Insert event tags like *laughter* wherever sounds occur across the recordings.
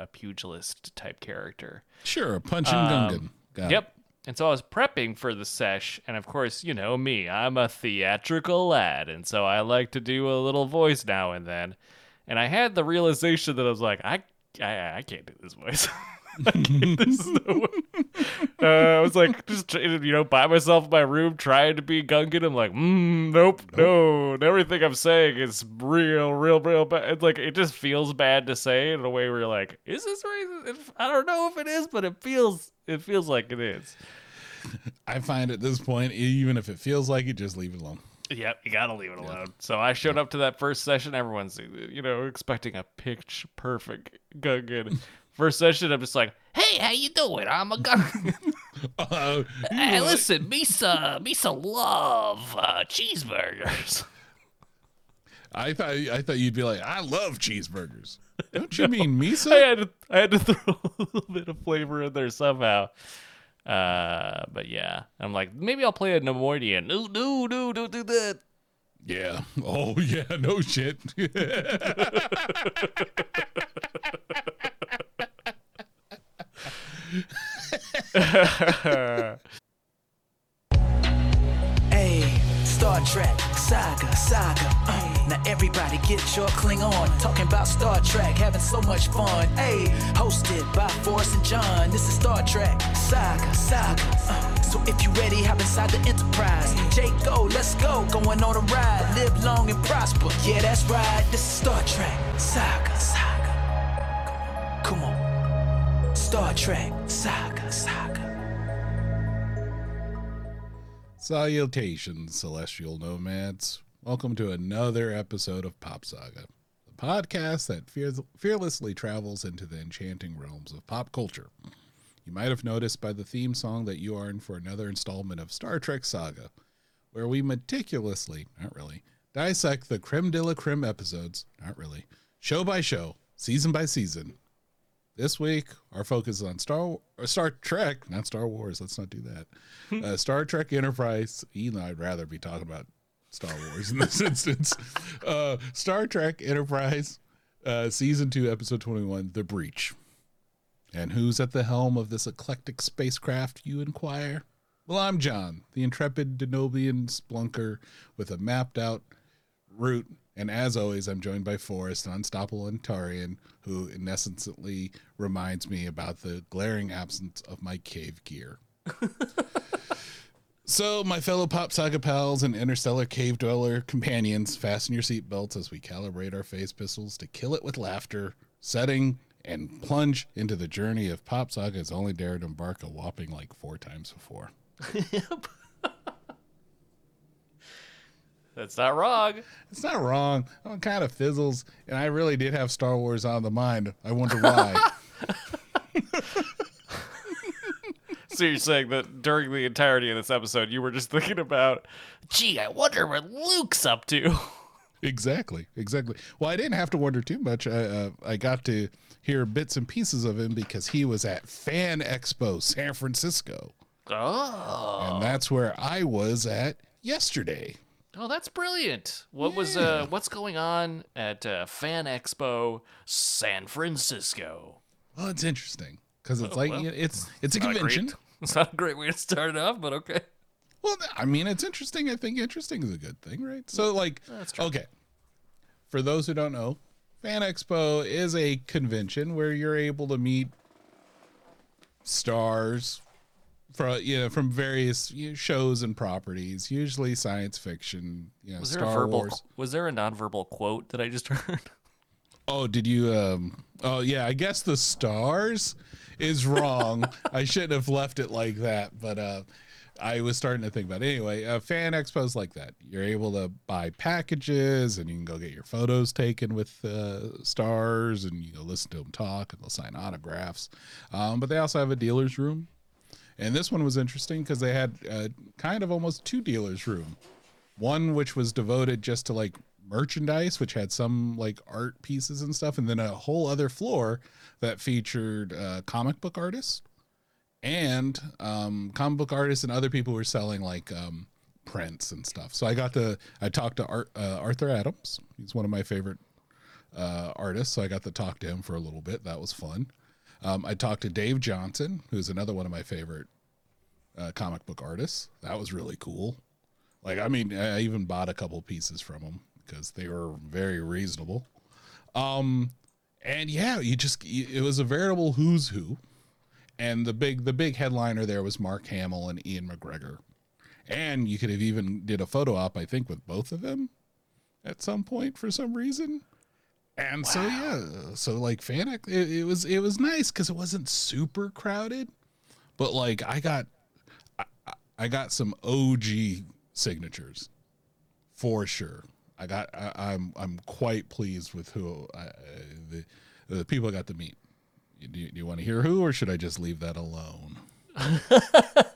a pugilist type character. Sure, a punching Gungan. Um, Got it. Yep. And so I was prepping for the sesh, and of course, you know me, I'm a theatrical lad, and so I like to do a little voice now and then. And I had the realization that I was like, I, I, I can't do this voice. *laughs* I this is no way. Uh, I was like, just you know, by myself in my room, trying to be Gungan. I'm like, mm, nope, no, and everything I'm saying is real, real, real bad. It's like it just feels bad to say in a way where you're like, is this racist? I don't know if it is, but it feels, it feels like it is. I find at this point, even if it feels like it, just leave it alone. Yep, you gotta leave it alone. So I showed up to that first session. Everyone's, you know, expecting a pitch perfect Gungan. First session, I'm just like, "Hey, how you doing? I'm a Gungan." *laughs* Uh, *laughs* hey, listen, Misa, Misa love uh, cheeseburgers. I thought I thought you'd be like, I love cheeseburgers. Don't you mean *laughs* I Misa? had to, I had to throw a little bit of flavor in there somehow. Uh, but yeah, I'm like, maybe I'll play a Neimoidian. No, no, no, don't do that. Yeah. *laughs* Oh yeah. No shit. *laughs* Hey, Star Trek, saga, saga. Uh, now everybody get your Klingon. Talking about Star Trek, having so much fun. Hey, hosted by Forrest and John. This is Star Trek, saga, saga. Uh, so if you ready, hop inside the Enterprise. Jake, go, let's go. Going on a ride. Live long and prosper. Yeah, that's right. This is Star Trek, saga, saga. Come on. Star Trek, saga, saga. Salutations, celestial nomads. Welcome to another episode of Pop Saga, the podcast that fearlessly travels into the enchanting realms of pop culture. You might have noticed by the theme song that you are in for another installment of Star Trek Saga, where we meticulously, not really, dissect the creme de la creme episodes, not really, show by show, season by season. This week, our focus is on Star or Star Trek, not Star Wars. Let's not do that. *laughs* Uh, Star Trek Enterprise. Even though I'd rather be talking about Star Wars in this *laughs* instance. Uh, Star Trek Enterprise, uh, season two, episode twenty-one, The Breach. And who's at the helm of this eclectic spacecraft? You inquire. Well, I'm John, the intrepid Denobulan splunker with a mapped-out route. And as always, I'm joined by Forrest, an unstoppable Antarian, who innocently reminds me about the glaring absence of my cave gear. *laughs* so, my fellow Pop Saga pals and interstellar cave dweller companions, fasten your seatbelts as we calibrate our phase pistols to kill it with laughter, setting and plunge into the journey of Pop Saga has only dared embark a whopping like four times before. yep. *laughs* That's not wrong. It's not wrong. It kind of fizzles, and I really did have Star Wars on the mind. I wonder why. *laughs* So you're saying that during the entirety of this episode, you were just *laughs* thinking about, gee, I wonder what Luke's up to. *laughs* exactly, exactly. Well, I didn't have to wonder too much. I uh, I got to hear bits and pieces of him because he was at Fan Expo San Francisco, Oh, and that's where I was at yesterday. oh, that's brilliant. What was uh, what's going on at uh, Fan Expo San Francisco? Well, it's interesting because it's like well, it's it's a convention. *laughs* It's not a great way to start it off, but okay. Well, I mean, it's interesting. I think interesting is a good thing, right? So, like, okay. For those who don't know, Fan Expo is a convention where you're able to meet stars from you know from various shows and properties, usually science fiction. You know, Was there a verbal? Wars. Was there a nonverbal quote that I just *laughs* heard? Oh, did you? Um. Oh, yeah. I guess the stars is wrong. *laughs* I shouldn't have left it like that, but uh, I was starting to think about it. Anyway, uh, fan expos like that. You're able to buy packages, and you can go get your photos taken with uh, stars, and you go listen to them talk, and they'll sign autographs. Um, but they also have a dealer's room, and this one was interesting because they had uh, kind of almost two dealers' room. One which was devoted just to like merchandise, which had some like art pieces and stuff, and then a whole other floor that featured uh, comic book artists and um, comic book artists and other people were selling like um, prints and stuff. So I got to I talked to Art, uh, Arthur Adams. He's one of my favorite uh, artist, so I got to talk to him for a little bit. That was fun. Um, I talked to Dave Johnson, who's another one of my favorite uh, comic book artists. That was really cool. Like, I mean, I even bought a couple pieces from him because they were very reasonable. Um, and yeah, you just it was a veritable who's who. And the big the big headliner there was Mark Hamill and Ewan McGregor. And you could have even did a photo op, I think, with both of them at some point for some reason. And so yeah, so like Fanic, it, it was it was nice because it wasn't super crowded, but like I got I, I got some OG signatures for sure. I got I, I'm I'm quite pleased with who I, the the people I got to meet. Do you, do you want to hear who, or should I just leave that alone? *laughs*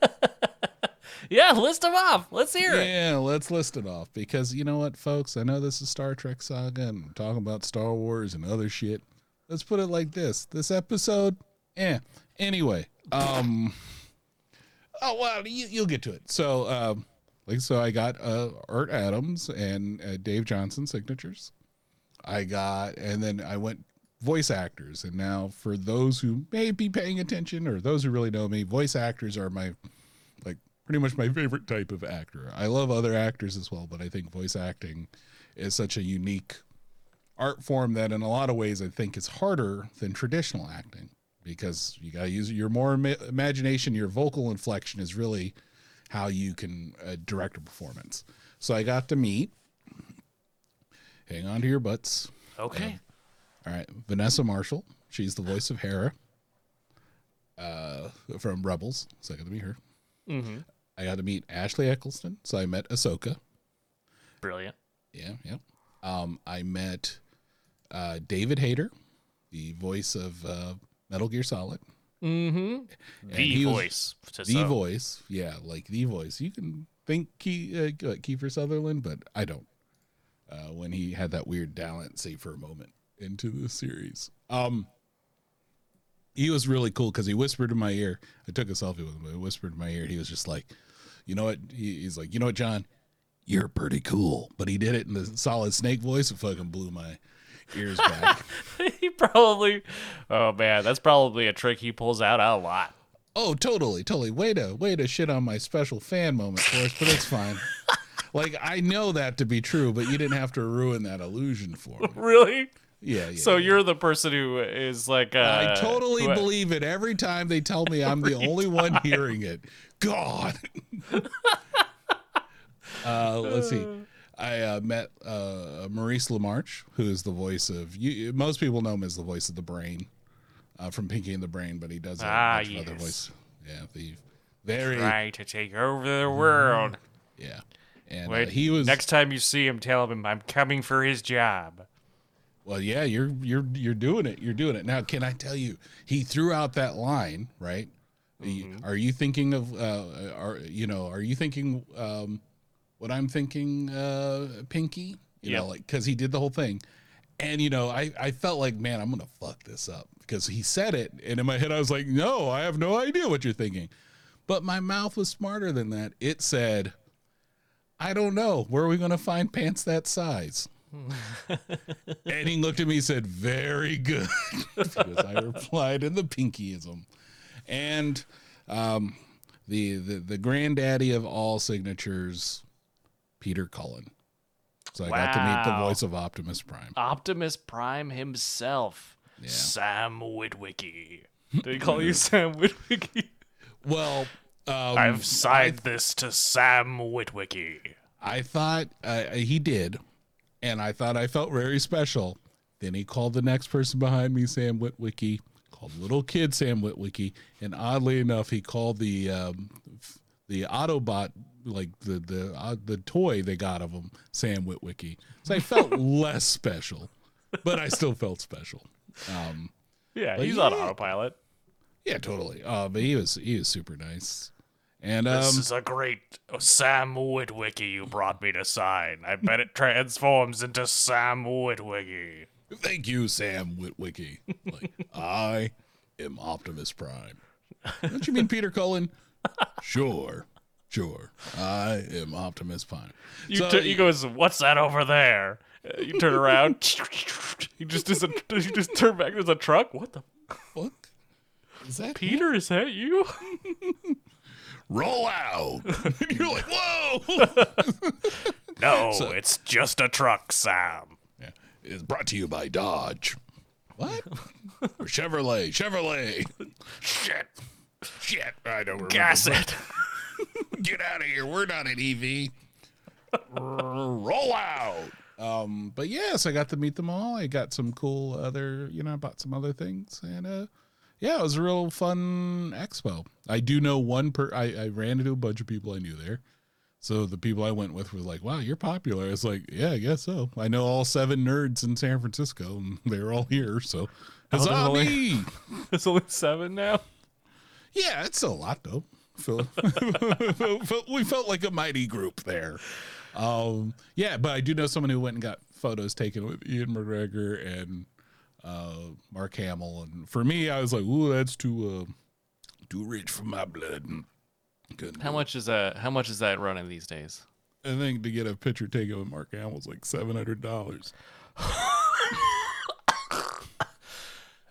Yeah, list them off. Let's hear it. Yeah, let's list it off because you know what, folks? I know this is Star Trek Saga and we're talking about Star Wars and other shit. Let's put it like this: this episode, eh. Anyway, um, oh well, you, you'll get to it. So, um, like, so I got uh, Art Adams and uh, Dave Johnson signatures. I got, and then I went voice actors. And now, for those who may be paying attention or those who really know me, voice actors are my like pretty much my favorite type of actor. I love other actors as well, but I think voice acting is such a unique art form that in a lot of ways I think is harder than traditional acting because you got to use your more ima- imagination, your vocal inflection is really how you can uh, direct a performance. So I got to meet hang on to your butts. Okay. All right, Vanessa Marshall. She's the voice of Hera uh, from Rebels. So I got to meet her. Mm-hmm. I got to meet Ashley Eckstein. So I met Ahsoka. Brilliant. Yeah, yeah. Um, I met uh, David Hayter, the voice of uh, Metal Gear Solid. Mm-hmm. The he was- voice. to The some. voice, yeah, like the voice. You can think Ke- uh, Kiefer Sutherland, but I don't. Uh, when he had that weird Dalent say for a moment into the series, um, he was really cool because he whispered in my ear. I took a selfie with him. He whispered in my ear. He was just like, "You know what?" He, he's like, "You know what, John? You're pretty cool." But he did it in the solid snake voice. It fucking blew my ears back. *laughs* he probably. Oh man, that's probably a trick he pulls out a lot. Oh, totally, totally. Way to way to shit on my special fan moment for us, but it's fine. *laughs* like I know that to be true, but you didn't have to ruin that illusion for me. Really? Yeah, yeah. So yeah. you're the person who is like. Uh, I totally who- believe it every time they tell me I'm the only one hearing it. God. *laughs* uh, let's see. I uh, met uh, Maurice LaMarche, who is the voice of you. Most people know him as the voice of the Brain uh, from Pinky and the Brain, but he does a Ah, of other voice. Yeah, the very Trying to take over the world. yeah. And uh, Wait, he was next time you see him, tell him I'm coming for his job. Well, yeah, you're you're you're doing it. You're doing it. Now, can I tell you? He threw out that line, right? Mm-hmm. Are you thinking of uh are you know, are you thinking um what I'm thinking uh Pinky? You Yep. know, like cuz he did the whole thing. And you know, I I felt like, man, I'm going to fuck this up because he said it and in my head I was like, "No, I have no idea what you're thinking." But my mouth was smarter than that. It said, "I don't know. Where are we going to find pants that size?" *laughs* And he looked at me and said, Very good. *laughs* because I replied in the pinkyism. And um, the, the the granddaddy of all signatures, Peter Cullen. So I got to meet the voice of Optimus Prime. Optimus Prime himself, Yeah. Sam Witwicky. *laughs* Did he call you Sam Witwicky? Well, um, I've signed this to Sam Witwicky. I thought uh, he did, and I thought I felt very special. Then he called the next person behind me, Sam Witwicky, called little kid Sam Witwicky, and oddly enough, he called the um, the Autobot, like the the uh, the toy they got of him, Sam Witwicky. So I felt *laughs* less special, but I still felt special. Um, Yeah, he's on autopilot. yeah, totally. Uh, but he was he was super nice, and um, This is a great Sam Witwicky you brought me to sign. I bet it transforms into Sam Witwicky. Thank you, Sam Witwicky. Like, *laughs* I am Optimus Prime. Don't you mean Peter Cullen? *laughs* Sure, sure. I am Optimus Prime. You So- t- he goes, "What's that over there?" You turn around. you just is a, you just turn back. There's a truck. What the Fuck. Is that Peter? Is that you? roll out? *laughs* You're like, whoa. *laughs* No, it's just a truck, Sam. yeah. It's brought to you by Dodge. What? or Chevrolet. Chevrolet. Shit. Shit. I don't remember. Gas it. *laughs* *laughs* Get out of here. We're not an EV. Roll out. Um, but yes, I got to meet them all. I got some cool other, you know, I bought some other things, and uh, yeah, it was a real fun expo. I do know one per. I, I ran into a bunch of people I knew there. So the people I went with were like, "Wow, you're popular." It's like, "Yeah, I guess so." I know all seven nerds in San Francisco, and *laughs* they're all here. So, huzzah there's only- *laughs* only seven now. Yeah, it's a lot though. *laughs* Felt- we felt like a mighty group there. Um, yeah, but I do know someone who went and got photos taken with Ewan McGregor and uh, Mark Hamill, and for me, I was like, "Ooh, that's too uh, too rich for my blood." Couldn't How much is that? How much is that running these days? I think to get a picture taken with Mark Hamill was like seven hundred dollars. *laughs*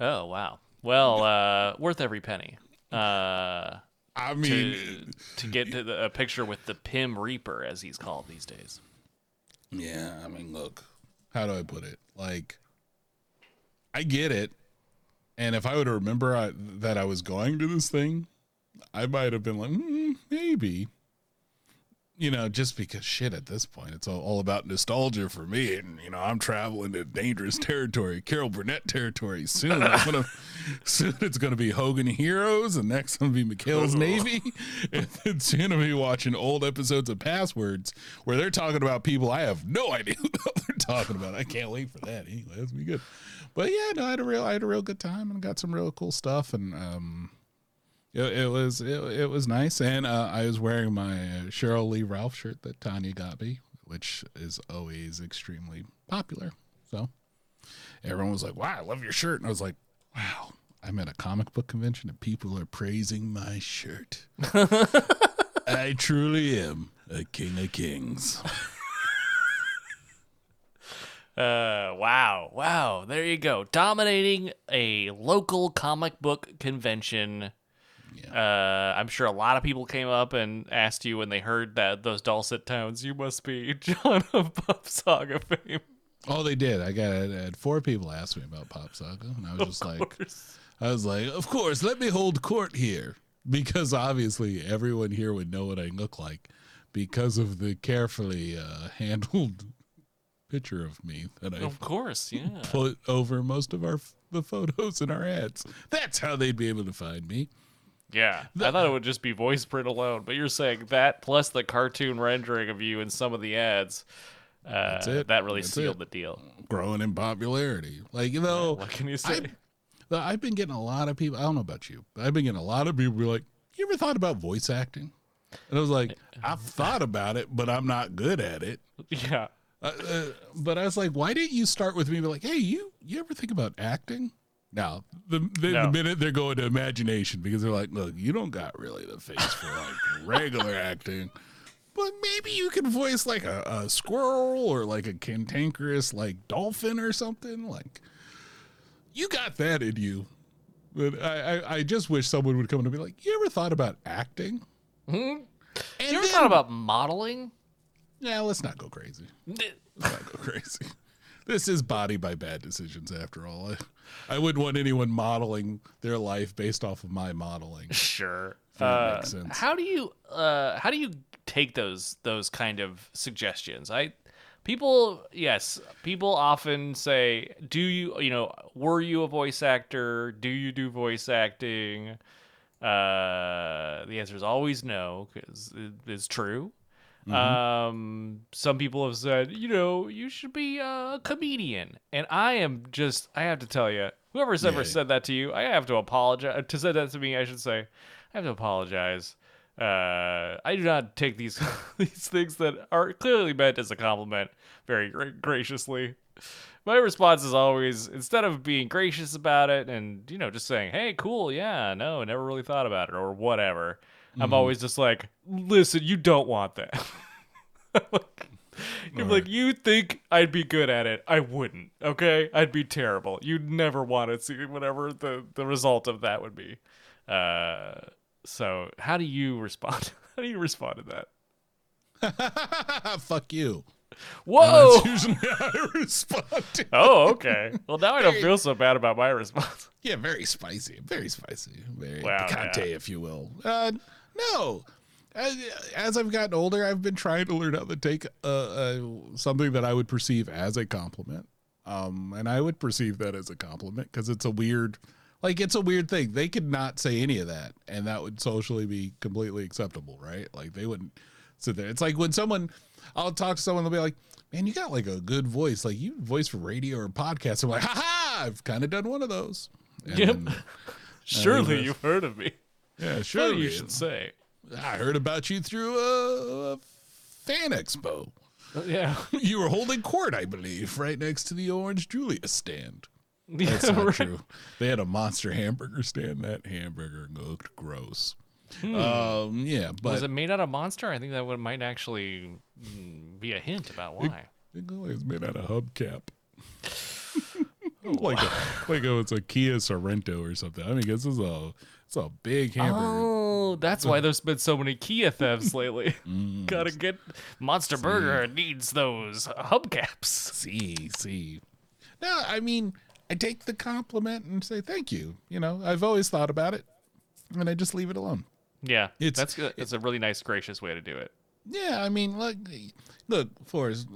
Oh wow. Well, uh, worth every penny. Uh, I to, mean, to get to the, a picture with the Pim Reaper, as he's called these days. Yeah, I mean, look, how do I put it? Like, I get it, and if I would remember I, that I was going to this thing, I might have been like, mm, maybe. You know, just because shit at this point, it's all, all about nostalgia for me, and you know, I'm traveling to dangerous territory, Carol Burnett territory soon. I'm gonna, *laughs* soon it's gonna be Hogan Heroes, and next gonna be McHale's Navy, *laughs* and then soon I'll be watching old episodes of Passwords where they're talking about people I have no idea *laughs* what they're talking about. I can't wait for that. Anyway, that's be good. But yeah, no, I had a real, I had a real good time and got some real cool stuff, and um, it, it was it, it was nice, and uh, I was wearing my uh, Sheryl Lee Ralph shirt that Tanya got me, which is always extremely popular. So everyone was like, "Wow, I love your shirt," and I was like, "Wow." I'm at a comic book convention and people are praising my shirt. *laughs* I truly am a king of kings. Uh, wow, wow. There you go, dominating a local comic book convention. Uh, I'm sure a lot of people came up and asked you when they heard that those dulcet tones. You must be *laughs* John of Pop Saga fame. Oh, they did. I got I had four people ask me about Pop Saga, and I was just like, I was like, of course, let me hold court here because obviously everyone here would know what I look like because of the carefully uh, handled *laughs* picture of me that I Of course, yeah. put over most of our the photos in our ads. That's how they'd be able to find me. Yeah, I thought it would just be voice print alone, but you're saying that plus the cartoon rendering of you in some of the ads. Uh. That really That's sealed it. the deal. Growing in popularity, like you know, What can you say? I, I've been getting a lot of people. I don't know about you, but I've been getting a lot of people be like, "You ever thought about voice acting?" And I was like, "I've *laughs* thought about it, but I'm not good at it." yeah. Uh, uh, but I was like, "Why didn't you start with me?" Be like, "Hey, you you ever think about acting?" Now, the, the, No. the minute they're going to imagination because they're like, "Look, you don't got really the face for like *laughs* regular acting." But maybe you can voice like a, a squirrel or like a cantankerous like dolphin or something. Like you got that in you. But I, I, I just wish someone would come to be like, "You ever thought about acting?" Hmm? And You ever then- thought about modeling? Yeah, let's not go crazy. Let's not go *laughs* crazy. This is body by bad decisions, after all. I, I wouldn't want anyone modeling their life based off of my modeling. *laughs* Sure. that Uh, makes sense. How do you uh, how do you take those those kind of suggestions? I people yes people often say do you you know were you a voice actor do you do voice acting uh the answer is always no because it is true um some people have said you know you should be a comedian. And i am just i have to tell you whoever's ever said that to you i have to apologize to say that to me i should say i have to apologize. Uh i do not take these *laughs* these things that are clearly meant as a compliment very gra- graciously. My response is always instead of being gracious about it and you know just saying hey cool yeah no never really thought about it or whatever i'm always just like listen you don't want that *laughs* Like, You're like, you think I'd be good at it? I wouldn't. Okay, I'd be terrible. You'd never want to see whatever the the result of that would be. Uh, so how do you respond? *laughs* How do you respond to that? *laughs* Fuck you. Whoa! That's usually how I respond. To. oh, okay. Well, now I don't feel so bad about my response. Yeah, very spicy. Very spicy. Very Wow, picante, yeah. if you will. Uh, no. As, as I've gotten older, I've been trying to learn how to take uh, uh, something that I would perceive as a compliment. Um, and I would perceive that as a compliment because it's a weird, like, it's a weird thing. They could not say any of that, and that would socially be completely acceptable, right? Like, they wouldn't sit there. It's like when someone, I'll talk to someone, they'll be like, man, you got like a good voice. Like, you voice for radio or podcast. I'm like, ha ha, I've kind of done one of those. And Yep. *laughs* Surely you've heard of me. Yeah, Sure, you should say. I heard about you through a, a fan expo. Yeah, *laughs* You were holding court, I believe, right next to the Orange Julius stand. *laughs* That's not Right. true. They had a monster hamburger stand. That hamburger looked gross. Hmm. Um, yeah, but Was it made out of monster? I think that would might actually mm, be a hint about why. it was made out of hubcap. *laughs* like a, like it was a Kia Sorento or something. I mean, this is a it's a big hamburger. Oh, that's why there's been so many Kia thefts lately. *laughs* Mm. Gotta get Monster Burger needs those hubcaps. See, see. No, I mean, I take the compliment and say thank you. You know, I've always thought about it, and I just leave it alone. Yeah, It's- that's good. It's a really nice, gracious way to do it. Yeah, I mean, like, look, Forrest,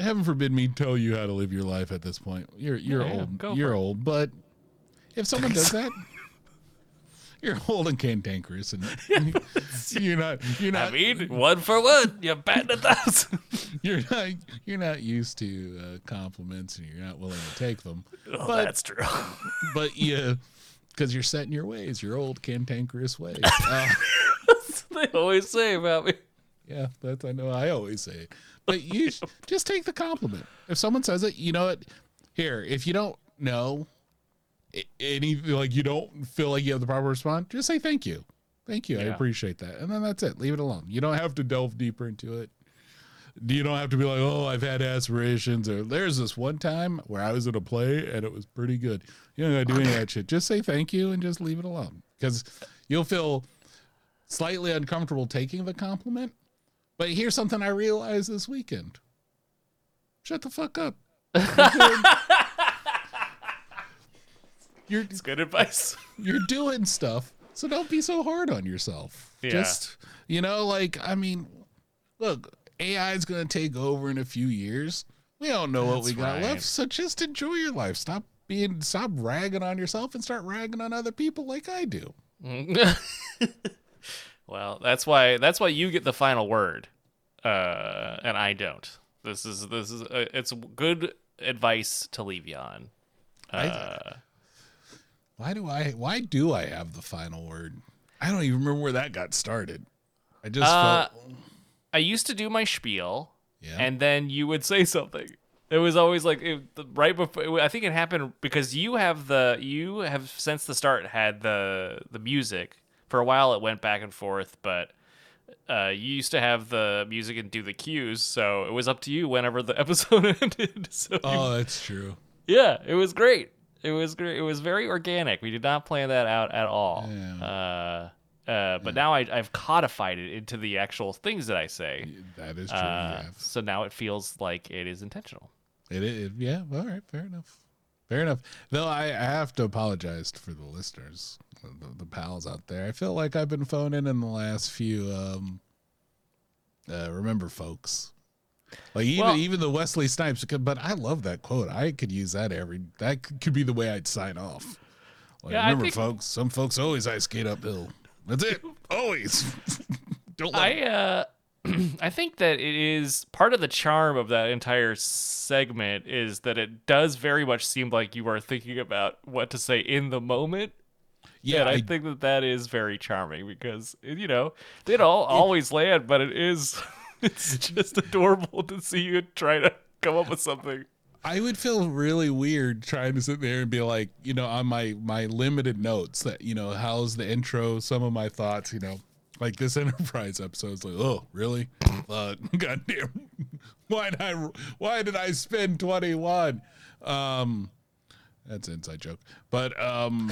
heaven forbid me tell you how to live your life at this point. You're you're Yeah, old. You're old, but if someone does that, *laughs* you're old and cantankerous, and you're not you're not. I mean, one for one, you're batting a thousand. *laughs* you're not you're not used to uh, compliments, and you're not willing to take them. oh, But- that's true. *laughs* but you because you're set in your ways, your old cantankerous ways. *laughs* Uh, they always say about me. yeah, that's I know. I always say it, but you just take the compliment. If someone says it, you know what? Here, if you don't know any, like you don't feel like you have the proper response, just say thank you, thank you. I appreciate that, and then that's it. Leave it alone. You don't have to delve deeper into it. You don't have to be like, oh, I've had aspirations, or there's this one time where I was in a play and it was pretty good. You don't gotta do any of that shit. Just say thank you and just leave it alone. Because you'll feel slightly uncomfortable taking the compliment. But here's something I realized this weekend. Shut the fuck up. *laughs* You're It's good advice. *laughs* you're doing stuff, so don't be so hard on yourself. Yeah. Just you know, like I mean, look, AI is going to take over in a few years. We don't know what we got right. left, so just enjoy your life. Stop being, stop ragging on yourself, and start ragging on other people like I do. *laughs* well, that's why that's why you get the final word, uh, and I don't. This is this is uh, it's good advice to leave you on. I- Uh, Why do I? Why do I have the final word? I don't even remember where that got started. I just Uh, felt, I used to do my spiel, yeah. and then you would say something. It was always like it, the- right before. I think it happened because you have the you have since the start had the the music. For a while, it went back and forth, but uh, you used to have the music and do the cues, so it was up to you whenever the *laughs* episode ended. So you- oh, that's true. yeah, it was great. It was great. It was very organic. We did not plan that out at all. Yeah. Uh, uh, but now I, I've codified it into the actual things that I say. That is true. Uh, yeah. so now it feels like it is intentional. It, it, yeah, all right, fair enough. Fair enough. Though I, I have to apologize for the listeners, the, the pals out there. I feel like I've been phoning in the last few. Um, uh, remember, folks. Like even Well- even the Wesley Snipes, but I love that quote. I could use that every. That could be the way I'd sign off. Like, Yeah, remember, think- folks. Some folks always ice skate uphill. That's it. *laughs* Always. *laughs* Don't I uh, *clears throat* I think that it is part of the charm of that entire segment is that it does very much seem like you are thinking about what to say in the moment. yeah, and I, I, think that that is very charming because you know they don't all always land, but it is it's just adorable to see you try to come up with something. I would feel really weird trying to sit there and be like, you know, on my my limited notes that you know, how's the intro, some of my thoughts, you know, like this *laughs* Enterprise episode is like, oh, really? *laughs* Uh, *laughs* goddamn, why did I why did I spend 21? Um that's an inside joke. But um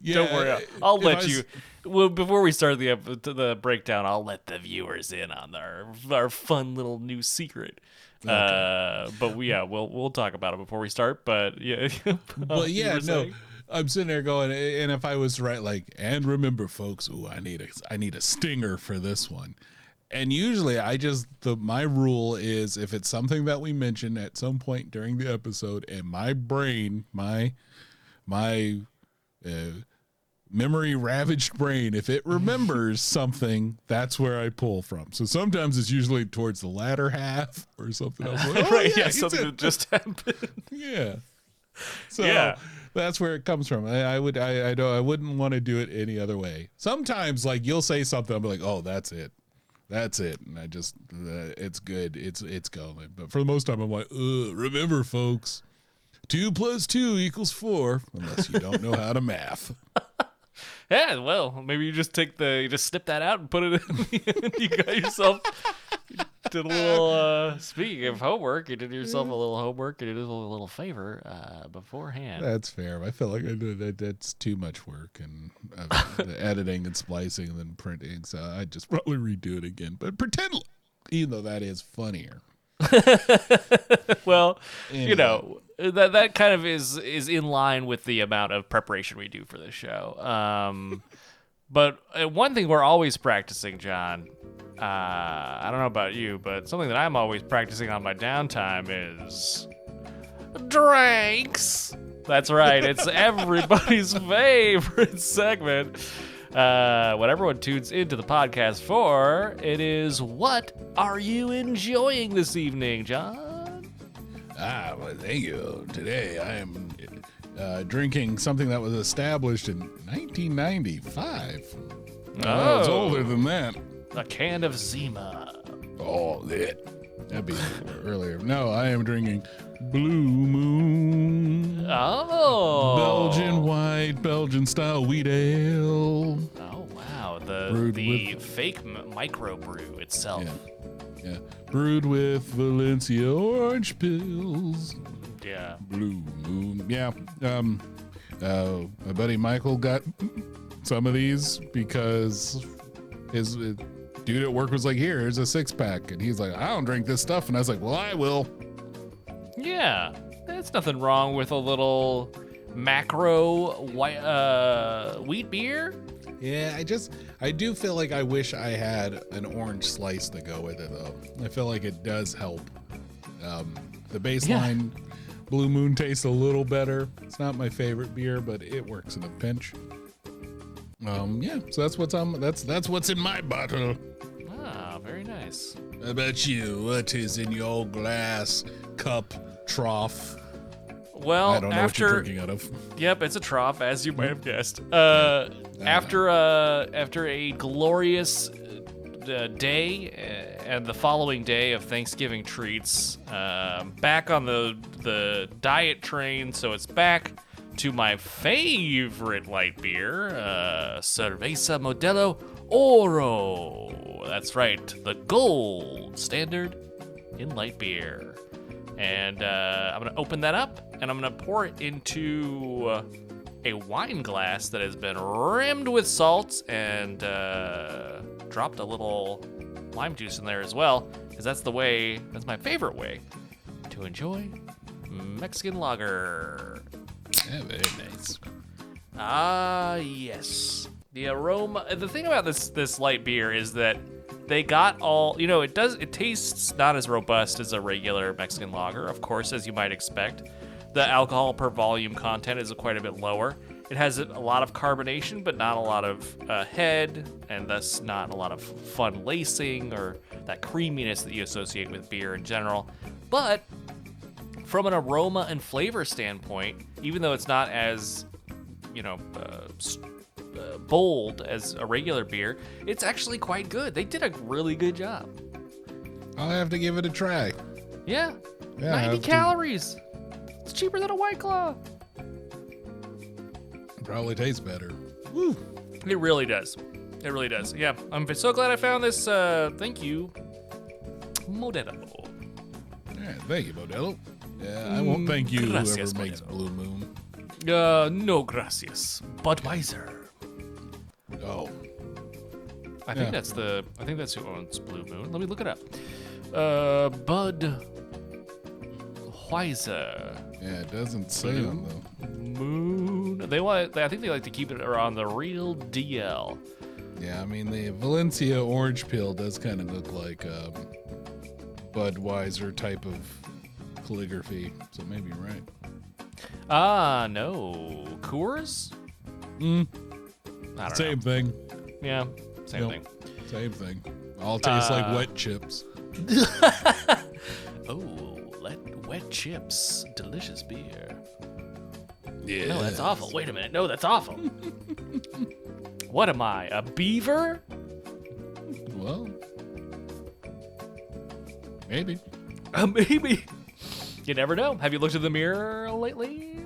yeah, Don't worry, I'll, I'll let was- you. Well, before we start the the breakdown, I'll let the viewers in on our our fun little new secret. Uh, but we, yeah, we'll we'll talk about it before we start. But yeah, *laughs* But yeah, no. saying? I'm sitting there going, and if I was write like, and remember, folks, ooh, I need a, I need a stinger for this one. And usually, I just the my rule is if it's something that we mention at some point during the episode, and my brain, my my uh, memory ravaged brain, if it remembers *laughs* something, that's where I pull from. So sometimes it's usually towards the latter half or something else. Like, *laughs* oh, right? Yeah, he something that just happened. *laughs* yeah. So Yeah. that's where it comes from. I, I would I, I don't I wouldn't want to do it any other way. Sometimes like you'll say something, I'm like, oh, that's it. That's it. And I just uh, it's good. It's it's going. But for the most time I'm like, remember folks, two plus two equals four, unless you don't know how to math. Yeah, well, maybe you just take the you just snip that out and put it in. *laughs* you got yourself did a little. uh Speaking of homework, you did yourself a little homework and you did a little favor uh beforehand. That's fair. I feel like I did that. That's too much work and uh, *laughs* the editing and splicing and then printing. So I'd just probably redo it again. But pretend, even though that is funnier. *laughs* well, Anyway. you know that that kind of is is in line with the amount of preparation we do for this show. Um, *laughs* but uh, one thing we're always practicing, John. Uh, I don't know about you, but something that I'm always practicing on my downtime is drinks. That's right. It's *laughs* everybody's favorite segment. Uh, what everyone tunes into the podcast for, it is what are you enjoying this evening, John? Ah, well, thank you. Today I am uh, drinking something that was established in 1995. Uh, it's Oh. older than that. A can of Zima. Oh, that. That'd be earlier. No, I am drinking Blue Moon. Oh, Belgian white, Belgian style wheat ale. Oh wow, the Brewed the fake microbrew itself. Yeah. Yeah. Brewed with Valencia orange pills. Yeah. Blue Moon. Yeah. Um uh my buddy Michael got some of these because his uh, dude at work was like, "Here, here's a six pack," and he's like, "I don't drink this stuff," and I was like, "Well, I will." Yeah, there's nothing wrong with a little macro white uh, wheat beer. Yeah, I just I do feel like I wish I had an orange slice to go with it though. I feel like it does help. Um, the baseline Blue Moon tastes a little better. It's not my favorite beer, but it works in a pinch. Um, yeah, so that's what's on. That's that's what's in my bottle. Ah, very nice. How about you? What is in your glass, cup, trough? Well, I don't know what you're after drinking out of. yep, it's a trough, as you might have guessed. Uh, after uh, after a glorious uh, day uh, and the following day of Thanksgiving treats, um, back on the the diet train. So it's back to my favorite light beer, uh, Cerveza Modelo Oro. That's right, the gold standard in light beer. And uh, I'm going to open that up and I'm going to pour it into a wine glass that has been rimmed with salt and uh, dropped a little lime juice in there as well. Because that's the way, that's my favorite way to enjoy Mexican lager. Yeah, very nice. Ah, yes. The aroma. The thing about this this light beer is that they got all. You know, it does. It tastes not as robust as a regular Mexican lager, of course, as you might expect. The alcohol per volume content is quite a bit lower. It has a lot of carbonation, but not a lot of uh, head, and thus not a lot of fun lacing or that creaminess that you associate with beer in general. But from an aroma and flavor standpoint, even though it's not as you know uh, uh, bold as a regular beer, it's actually quite good. They did a really good job. I'll have to give it a try. Yeah, Yeah, 90 have to- calories. It's cheaper than a White Claw. Probably tastes better. Woo. It really does. It really does. Yeah, I'm so glad I found this. Uh, thank you, Modelo. right, thank you, Modelo. Yeah, I won't thank you, gracias, whoever makes Modelo. Blue Moon. Uh, no gracias. Budweiser. Oh, I think Yeah. that's the. I think that's who owns Blue Moon. Let me look it up. Uh, Bud Weiser yeah, it doesn't say on the. Moon. They want. I think they like to keep it around the real DL. Yeah, I mean the Valencia orange peel does kind of look like um, Budweiser type of calligraphy, so maybe you're right. Ah, no. Coors. Mm, Same thing. Yeah, same thing. Same thing. All tastes like Uh, wet chips. *laughs* Oh, let wet chips, delicious beer. Yeah. No, that's awful. Wait a minute. No, that's awful. *laughs* what am I? A beaver? Well, maybe. Uh, *laughs* maybe. You never know. Have you looked in the mirror lately?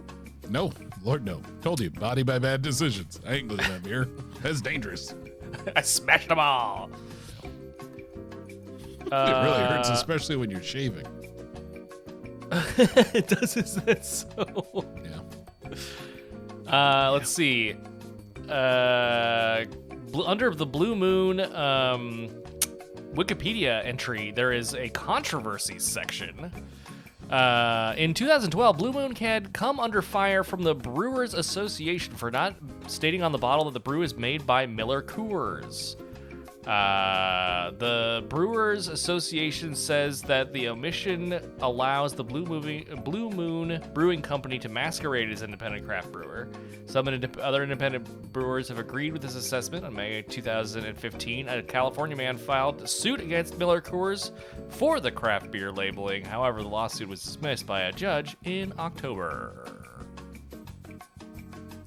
No, Lord, no. Told you, body by bad decisions. I ain't looking in that mirror. That's dangerous. *laughs* I smashed them all. It really hurts, Uh, especially when you're shaving. it does. Is that so? *laughs* Yeah. Uh, let's see. Uh, bl- under the Blue Moon um, Wikipedia entry, there is a controversy section. Uh, in 2012, Blue Moon had come under fire from the Brewers Association for not stating on the bottle that the brew is made by Miller Coors. Uh, the Brewers Association says that the omission allows the Blue, Movie, Blue Moon Brewing Company to masquerade as independent craft brewer. Some indep- other independent brewers have agreed with this assessment. On May 2015, a California man filed suit against Miller Coors for the craft beer labeling. However, the lawsuit was dismissed by a judge in October.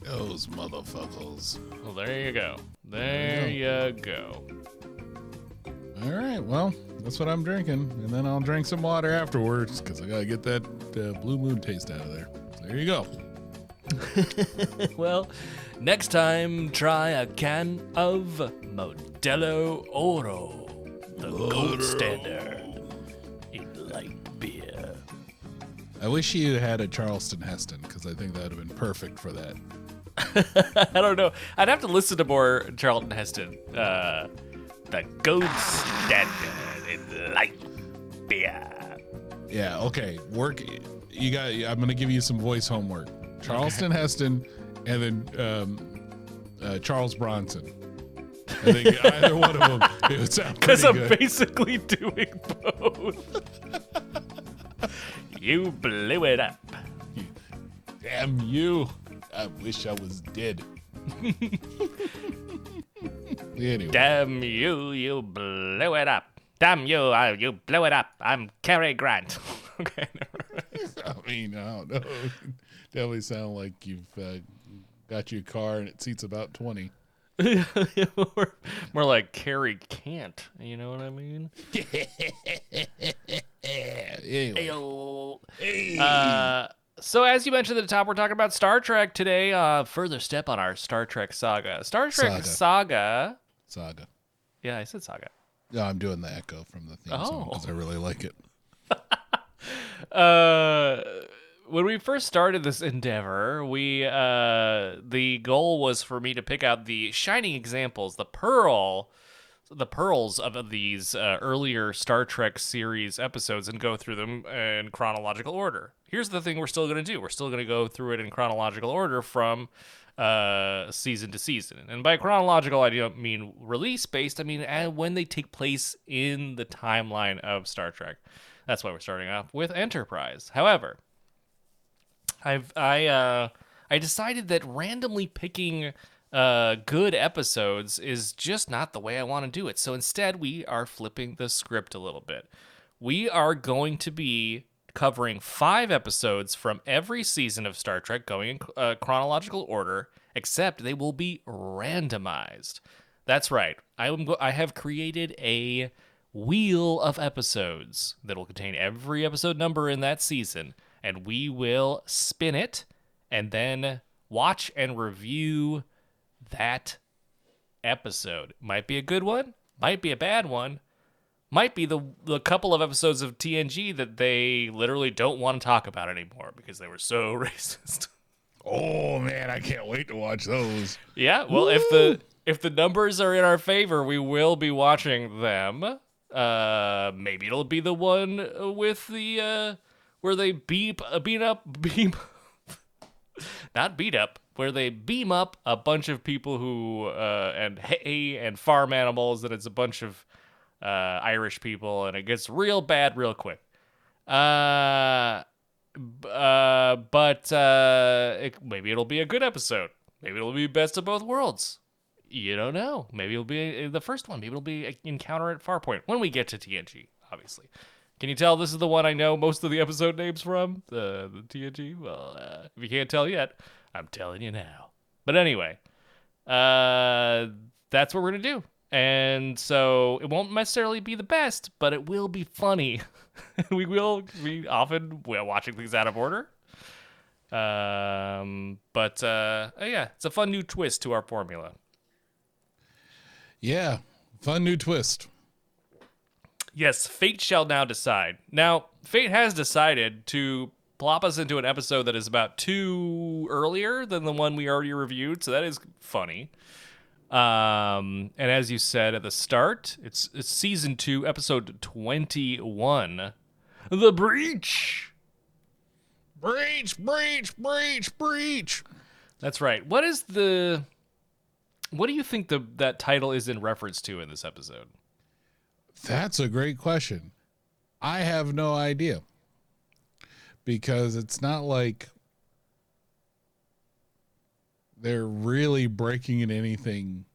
Those motherfuckers. Well, there you go. There you go. All right, well, that's what I'm drinking, and then I'll drink some water afterwards because I gotta get that uh, blue moon taste out of there. So there you go. *laughs* Well, next time try a can of Modelo Oro, the gold standard in light beer. I wish you had a Charleston Heston because I think that would have been perfect for that. *laughs* I don't know. I'd have to listen to more Charlton Heston. Uh, the gold standard in light beer. Yeah, okay. Work. You got. I'm gonna give you some voice homework. Charleston Heston, and then um, uh, Charles Bronson. I *laughs* think either one of them. It would sound Because I'm good. basically doing both. *laughs* you blew it up. Damn you! I wish I was dead. *laughs* anyway, Damn you, you blew it up. Damn you, uh, you blew it up. I'm Cary Grant. *laughs* okay. *laughs* I mean, I don't know. Definitely sound like you've uh, got your car and it seats about twenty. more, more like Cary can't. You know what I mean? Anyway, Ayo. Uh, so as you mentioned at the top, we're talking about Star Trek today. Uh, further step on our Star Trek saga. Star Trek Saga. saga. Saga. Yeah, I said saga. No, I'm doing the echo from the theme song Oh. because I really like it. *laughs* Uh, when we first started this endeavor, we uh, the goal was for me to pick out the shining examples, the pearl, the pearls of these uh, earlier Star Trek series episodes, and go through them in chronological order. Here's the thing: we're still going to do. We're still going to go through it in chronological order from uh, season to season. And by chronological, I don't mean release based. I mean uh, when they take place in the timeline of Star Trek. That's why we're starting off with Enterprise. However, I've I uh I decided that randomly picking uh good episodes is just not the way I want to do it. So instead we are flipping the script a little bit. We are going to be covering 5 episodes from every season of Star Trek going in uh, chronological order except they will be randomized. That's right. I am go- I have created a wheel of episodes that will contain every episode number in that season, and we will spin it and then watch and review that episode. Might be a good one, might be a bad one, might be the the couple of episodes of TNG that they literally don't want to talk about anymore because they were so *laughs* racist. Oh man, I can't wait to watch those. Yeah, well, if the if the numbers are in our favor, we will be watching them. Uh, maybe it'll be the one with the uh, where they beep uh, beat up *laughs* beam, not beat up, where they beam up a bunch of people who uh and hay and farm animals, and it's a bunch of uh Irish people, and it gets real bad real quick. Uh, uh, but uh, it, maybe it'll be a good episode. Maybe it'll be best of both worlds. You don't know. Maybe it'll be uh, the first one. Maybe it'll be Encounter at Farpoint when we get to TNG, obviously. Can you tell this is the one I know most of the episode names from? The, the TNG? Well, uh, if you can't tell yet, I'm telling you now. But anyway, uh, that's what we're going to do. And so it won't necessarily be the best, but it will be funny. *laughs* we will be often well, watching things out of order. Um, but uh, yeah, it's a fun new twist to our formula. Yeah, fun new twist. Yes, fate shall now decide. Now, fate has decided to plop us into an episode that is about two earlier than the one we already reviewed, so that is funny. Um, and as you said at the start, it's, it's season two, episode twenty-one, the breach. Breach, breach, breach, breach. That's right. What is the? What do you think the that title is in reference to in this episode? That's a great question. I have no idea. Because it's not like they're really breaking in anything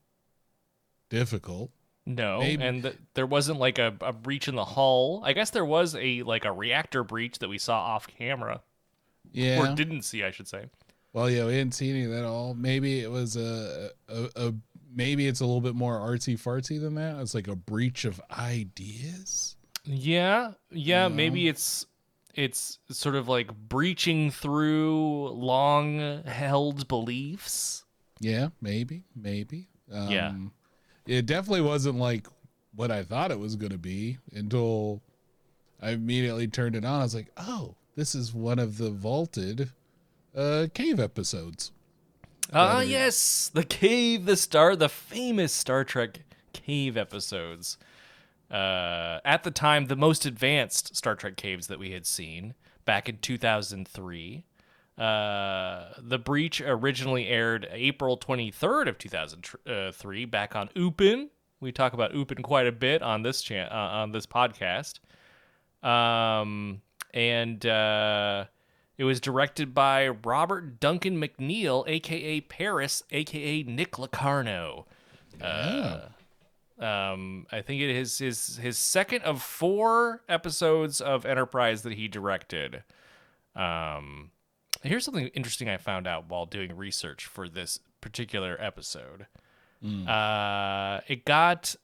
difficult. No, Maybe- and th- there wasn't like a, a breach in the hull. I guess there was a like a reactor breach that we saw off camera, Yeah. or didn't see, I should say. Well, yeah, we didn't see any of that at all. Maybe it was a, a, a maybe it's a little bit more artsy fartsy than that. It's like a breach of ideas. Yeah, yeah. No. Maybe it's it's sort of like breaching through long held beliefs. Yeah, maybe, maybe. Um, Yeah. It definitely wasn't like what I thought it was going to be until I immediately turned it on. I was like, oh, this is one of the vaulted uh, cave episodes. Ah, yes, the cave, the star, the famous Star Trek cave episodes. Uh, at the time, the most advanced Star Trek caves that we had seen back in 2003. Uh, the breach originally aired April 23rd of 2003 back on UPN. We talk about UPN quite a bit on this chan- uh, on this podcast. Um, and uh, it was directed by Robert Duncan McNeil, aka Paris, aka Nick Locarno. Yeah. Um, I think it is his his second of four episodes of Enterprise that he directed. Um, here's something interesting I found out while doing research for this particular episode. Uh, it got.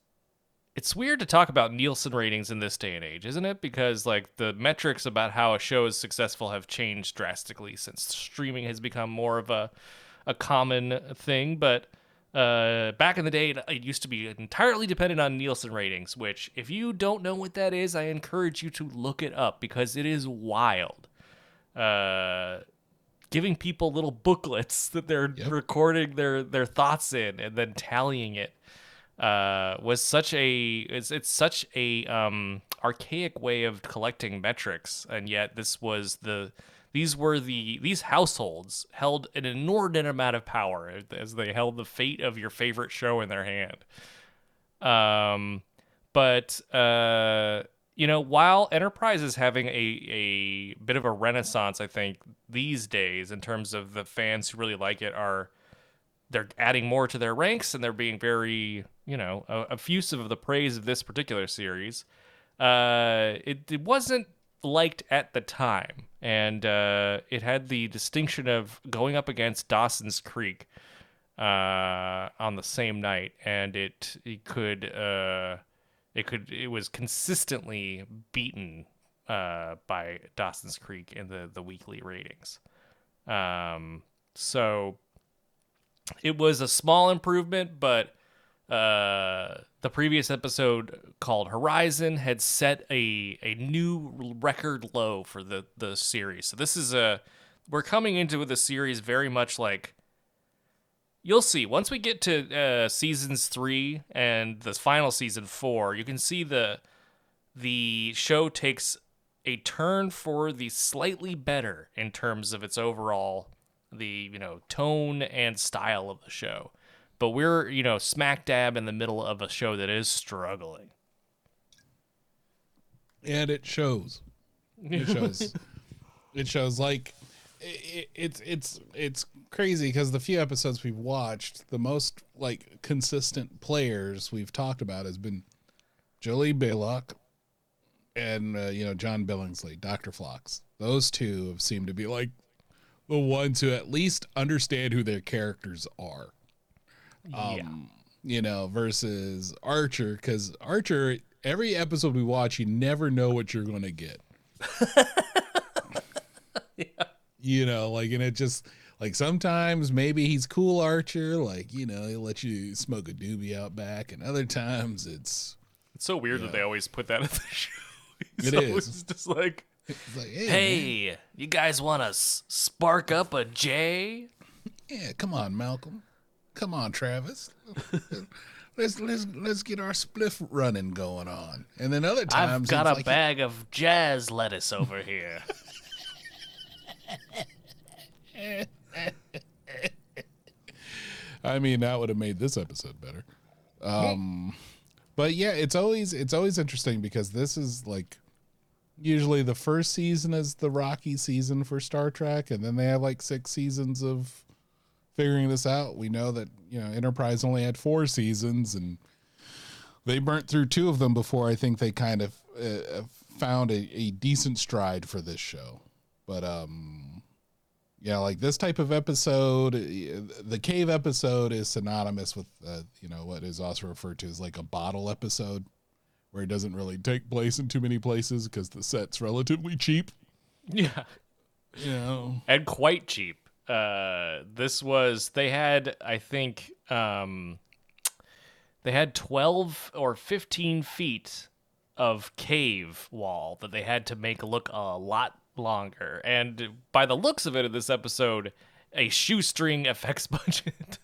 It's weird to talk about Nielsen ratings in this day and age, isn't it? Because like the metrics about how a show is successful have changed drastically since streaming has become more of a a common thing. But uh, back in the day, it- used to be entirely dependent on Nielsen ratings. Which, if you don't know what that is, I encourage you to look it up because it is wild. Uh, giving people little booklets that they're Yep. recording their their thoughts in and then tallying it uh, was such a it's, it's such a um, archaic way of collecting metrics and yet this was the these were the these households held an inordinate amount of power as they held the fate of your favorite show in their hand. Um but uh you know while enterprise is having a a bit of a renaissance i think these days in terms of the fans who really like it are they're adding more to their ranks and they're being very you know effusive of the praise of this particular series. Uh it, it wasn't liked at the time and uh it had the distinction of going up against dawson's creek uh on the same night and it it could uh it could it was consistently beaten uh by dawson's creek in the the weekly ratings. Um so it was a small improvement, but uh, the previous episode called Horizon had set a a new record low for the the series. So this is a we're coming into the series very much like you'll see once we get to uh, seasons three and the final season four, you can see the the show takes a turn for the slightly better in terms of its overall the you know tone and style of the show but we're you know smack dab in the middle of a show that is struggling and it shows. It shows. *laughs* it shows like it, it's it's it's crazy because the few episodes we've watched, the most like consistent players we've talked about has been Jolene Blalock and uh, you know John Billingsley, Doctor Phlox. Those two have seemed to be like the ones who at least understand who their characters are. yeah um, you know, versus Archer, because Archer, every episode we watch, you never know what you're going to get. *laughs* You know, like, and it just, like, sometimes maybe he's cool Archer, like, you know, he'll let you smoke a doobie out back, and other times it's, it's so weird that Yeah. they always put that in the *laughs* show It's It always is. just like like, hey, man, hey you guys want to s- spark up a j yeah, come on, Malcolm. Come on, Travis. *laughs* let's, let's, let's get our spliff running going on. And then other times, i've got a like, bag of jazz lettuce over here *laughs* I mean, that would have made this episode better. Um, but yeah, it's always it's always interesting because this is like usually the first season is the rocky season for Star Trek, and then they have like six seasons of figuring this out. We know that you know Enterprise only had four seasons, and they burnt through two of them before I think they kind of uh, found a, a decent stride for this show. But um, yeah, like this type of episode, uh, the cave episode is synonymous with uh, you know what is also referred to as like a bottle episode, where it doesn't really take place in too many places because the set's relatively cheap. yeah You know, and quite cheap. Uh, this was they had I think um, they had twelve or fifteen feet of cave wall that they had to make look a lot longer, and by the looks of it in this episode, a shoestring *laughs* effects budget.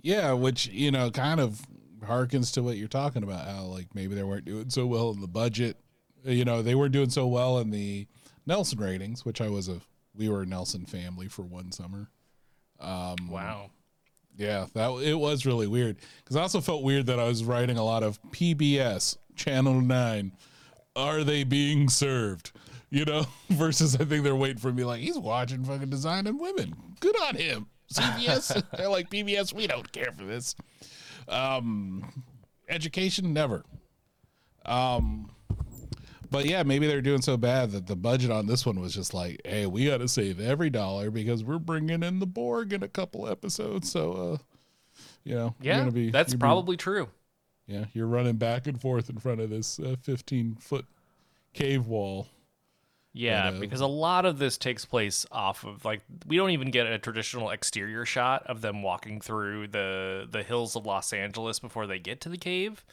yeah, which you know kind of harkens to what you're talking about. How like maybe they weren't doing so well in the budget. You know, they weren't doing so well in the Nelson ratings, which I was a we were a Nelson family for one summer. Um, wow. Yeah, that it was really weird because I also felt weird that I was writing a lot of PBS Channel Nine. Are they being served? You know, *laughs* versus I think they're waiting for me like he's watching fucking Designing Women. Good on him. CBS, *laughs* they're like PBS. We don't care for this. Um, education never. Um, but yeah, maybe they're doing so bad that the budget on this one was just like, hey, we got to save every dollar because we're bringing in the Borg in a couple episodes. So, uh, you know, Yeah, be, that's you're be- probably true. yeah, you're running back and forth in front of this uh, 15 foot cave wall. Yeah, But, uh, because a lot of this takes place off of like we don't even get a traditional exterior shot of them walking through the the hills of Los Angeles before they get to the cave.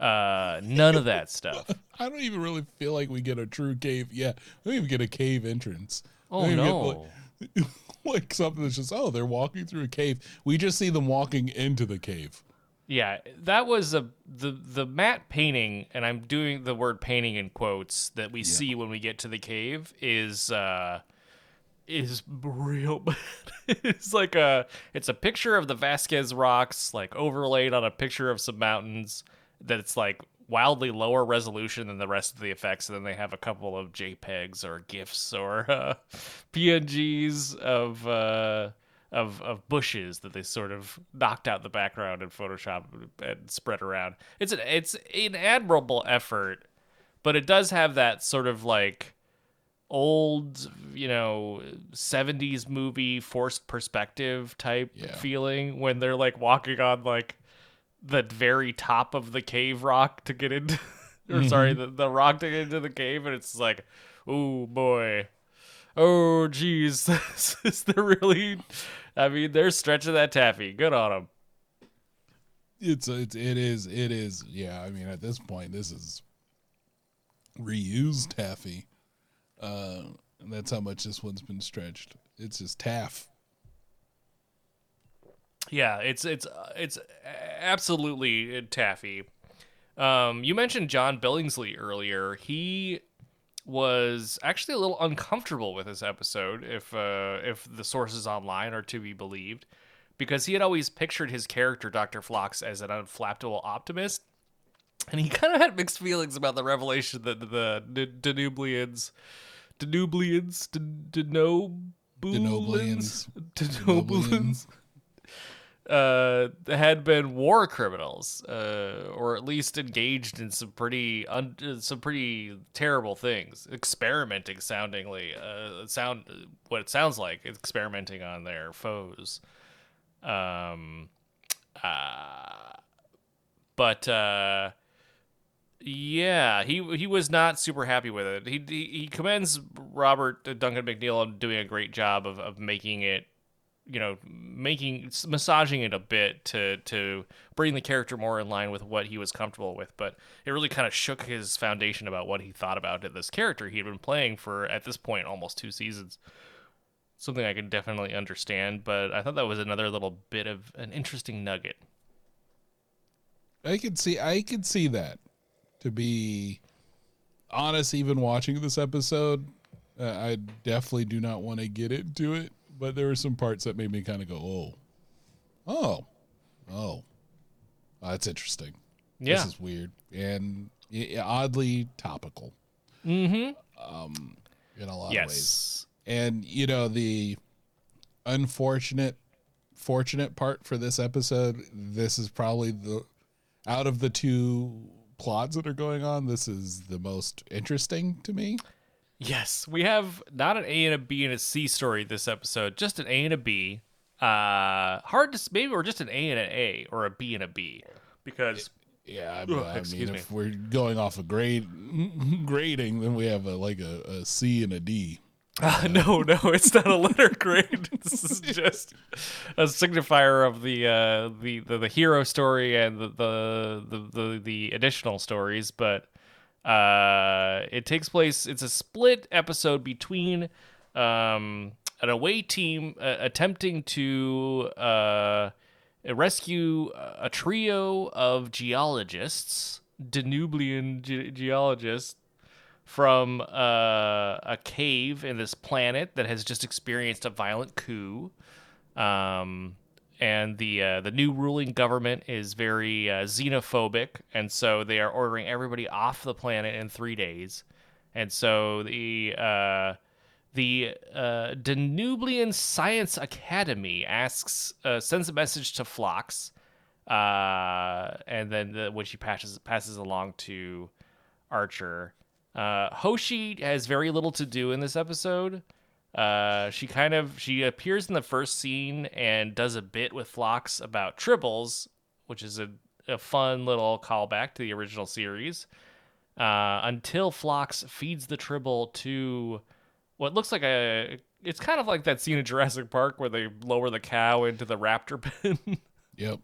Uh, none of that stuff. *laughs* I don't even really feel like we get a true cave. Yeah, we don't even get a cave entrance. Oh get, no. like, *laughs* like something that's just oh they're walking through a cave. We just see them walking into the cave. Yeah, that was a the the matte painting, and I'm doing the word painting in quotes that we see when we get to the cave is uh is real *laughs* bad. it's like a it's a picture of the Vasquez rocks like overlaid on a picture of some mountains that's like wildly lower resolution than the rest of the effects and then they have a couple of JPEGs or GIFs or uh, *laughs* PNGs of uh of of bushes that they sort of knocked out the background in Photoshop and spread around. It's an it's an admirable effort, but it does have that sort of like old, you know, 70s movie forced perspective type Yeah. feeling when they're like walking on like the very top of the cave rock to get into *laughs* or sorry, mm-hmm. the, the rock to get into the cave and it's like, oh boy. Oh geez, *laughs* this is the really I mean, they're stretching that taffy. Good on them. it's it's it is it is yeah. I mean, at this point, this is reused taffy. Uh, and that's how much this one's been stretched. It's just taff. Yeah, it's it's it's absolutely taffy. Um, you mentioned John Billingsley earlier. He was actually a little uncomfortable with this episode, if uh, if the sources online are to be believed, because he had always pictured his character Doctor Phlox as an unflappable optimist, and he kind of had mixed feelings about the revelation that the Danublians, Danublians, Denobulians, Denoblians. Uh, had been war criminals, uh, or at least engaged in some pretty un- some pretty terrible things, experimenting soundingly, uh, sound what it sounds like, experimenting on their foes. Um, uh, but uh, yeah, he he was not super happy with it. He he, he commends Robert Duncan McNeil on doing a great job of of making it you know making massaging it a bit to to bring the character more in line with what he was comfortable with but it really kind of shook his foundation about what he thought about this character he had been playing for at this point almost two seasons something i could definitely understand but i thought that was another little bit of an interesting nugget I could see I could see that. To be honest, even watching this episode, uh, I definitely do not want to get into it. But there were some parts that made me kind of go, "Oh, oh, oh, that's interesting. yeah This is weird and oddly topical mm-hmm um, in a lot of ways." yes And you know the unfortunate, fortunate part for this episode. This is probably the out of the two plots that are going on. This is the most interesting to me. Yes, we have not an A and a B and a C story this episode, just an A and a B. Uh, hard to maybe or just an A and an A or a B and a B because Yeah, I, *laughs* Ugh, I excuse mean, me. if we're going off of grade *laughs* grading, then we have a, like a, a C and a D. uh, *laughs* no, no, it's not a letter grade. this is just a signifier of the uh, the, the the hero story and the the the, the, the additional stories, but uh, it takes place. It's a split episode between um, an away team uh, attempting to uh, rescue a trio of geologists, Danubian ge- geologists, from uh, a cave in this planet that has just experienced a violent coup. Um, and the uh, the new ruling government is very uh, xenophobic, and so they are ordering everybody off the planet in three days. And so the uh, the uh, Danubian Science Academy asks uh, sends a message to Phlox, uh, and then the, which he passes passes along to Archer. Hoshi has very little to do in this episode. Uh, she kind of she appears in the first scene and does a bit with Phlox about tribbles, which is a, a fun little callback to the original series. Uh, until Phlox feeds the tribble to what looks like a it's kind of like that scene in Jurassic Park where they lower the cow into the raptor *laughs* pen. Yep.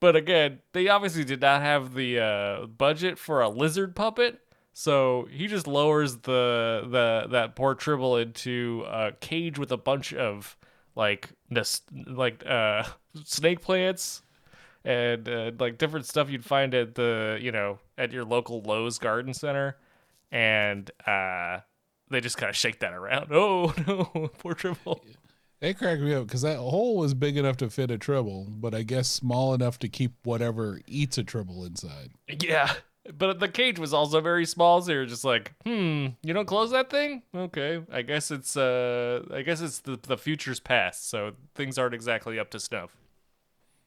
But again, they obviously did not have the uh, budget for a lizard puppet, so he just lowers the the that poor Tribble into a cage with a bunch of like nes- like uh, *laughs* snake plants and uh, like different stuff you'd find at the you know at your local Lowe's garden center, and uh, they just kind of shake that around. *laughs* Oh no, *laughs* poor Tribble. They cracked me up because that hole was big enough to fit a tribble, but I guess small enough to keep whatever eats a tribble inside. Yeah. But the cage was also very small, so you're just like, hmm, you don't close that thing? Okay. I guess it's uh I guess it's the the future's past, so things aren't exactly up to snuff.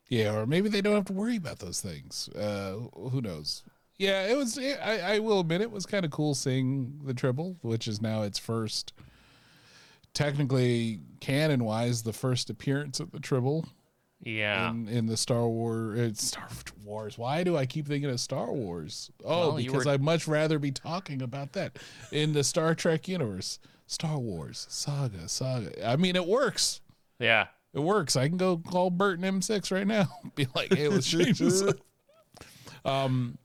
Yeah, or maybe they don't have to worry about those things. Uh, who knows? Yeah, it was. I, I will admit it was kind of cool seeing the tribble, which is now its first, technically canon wise, the first appearance of the tribble Yeah. in, in the Star Wars. It's Star *laughs* Wars. Why do I keep thinking of Star Wars? Oh, Well, because were- I'd much rather be talking about that in the Star Trek universe. Star Wars saga, saga. I mean, it works. yeah. it works. I can go call burtonm6 right now. *laughs* Be like, hey, let's *laughs* change this. Um,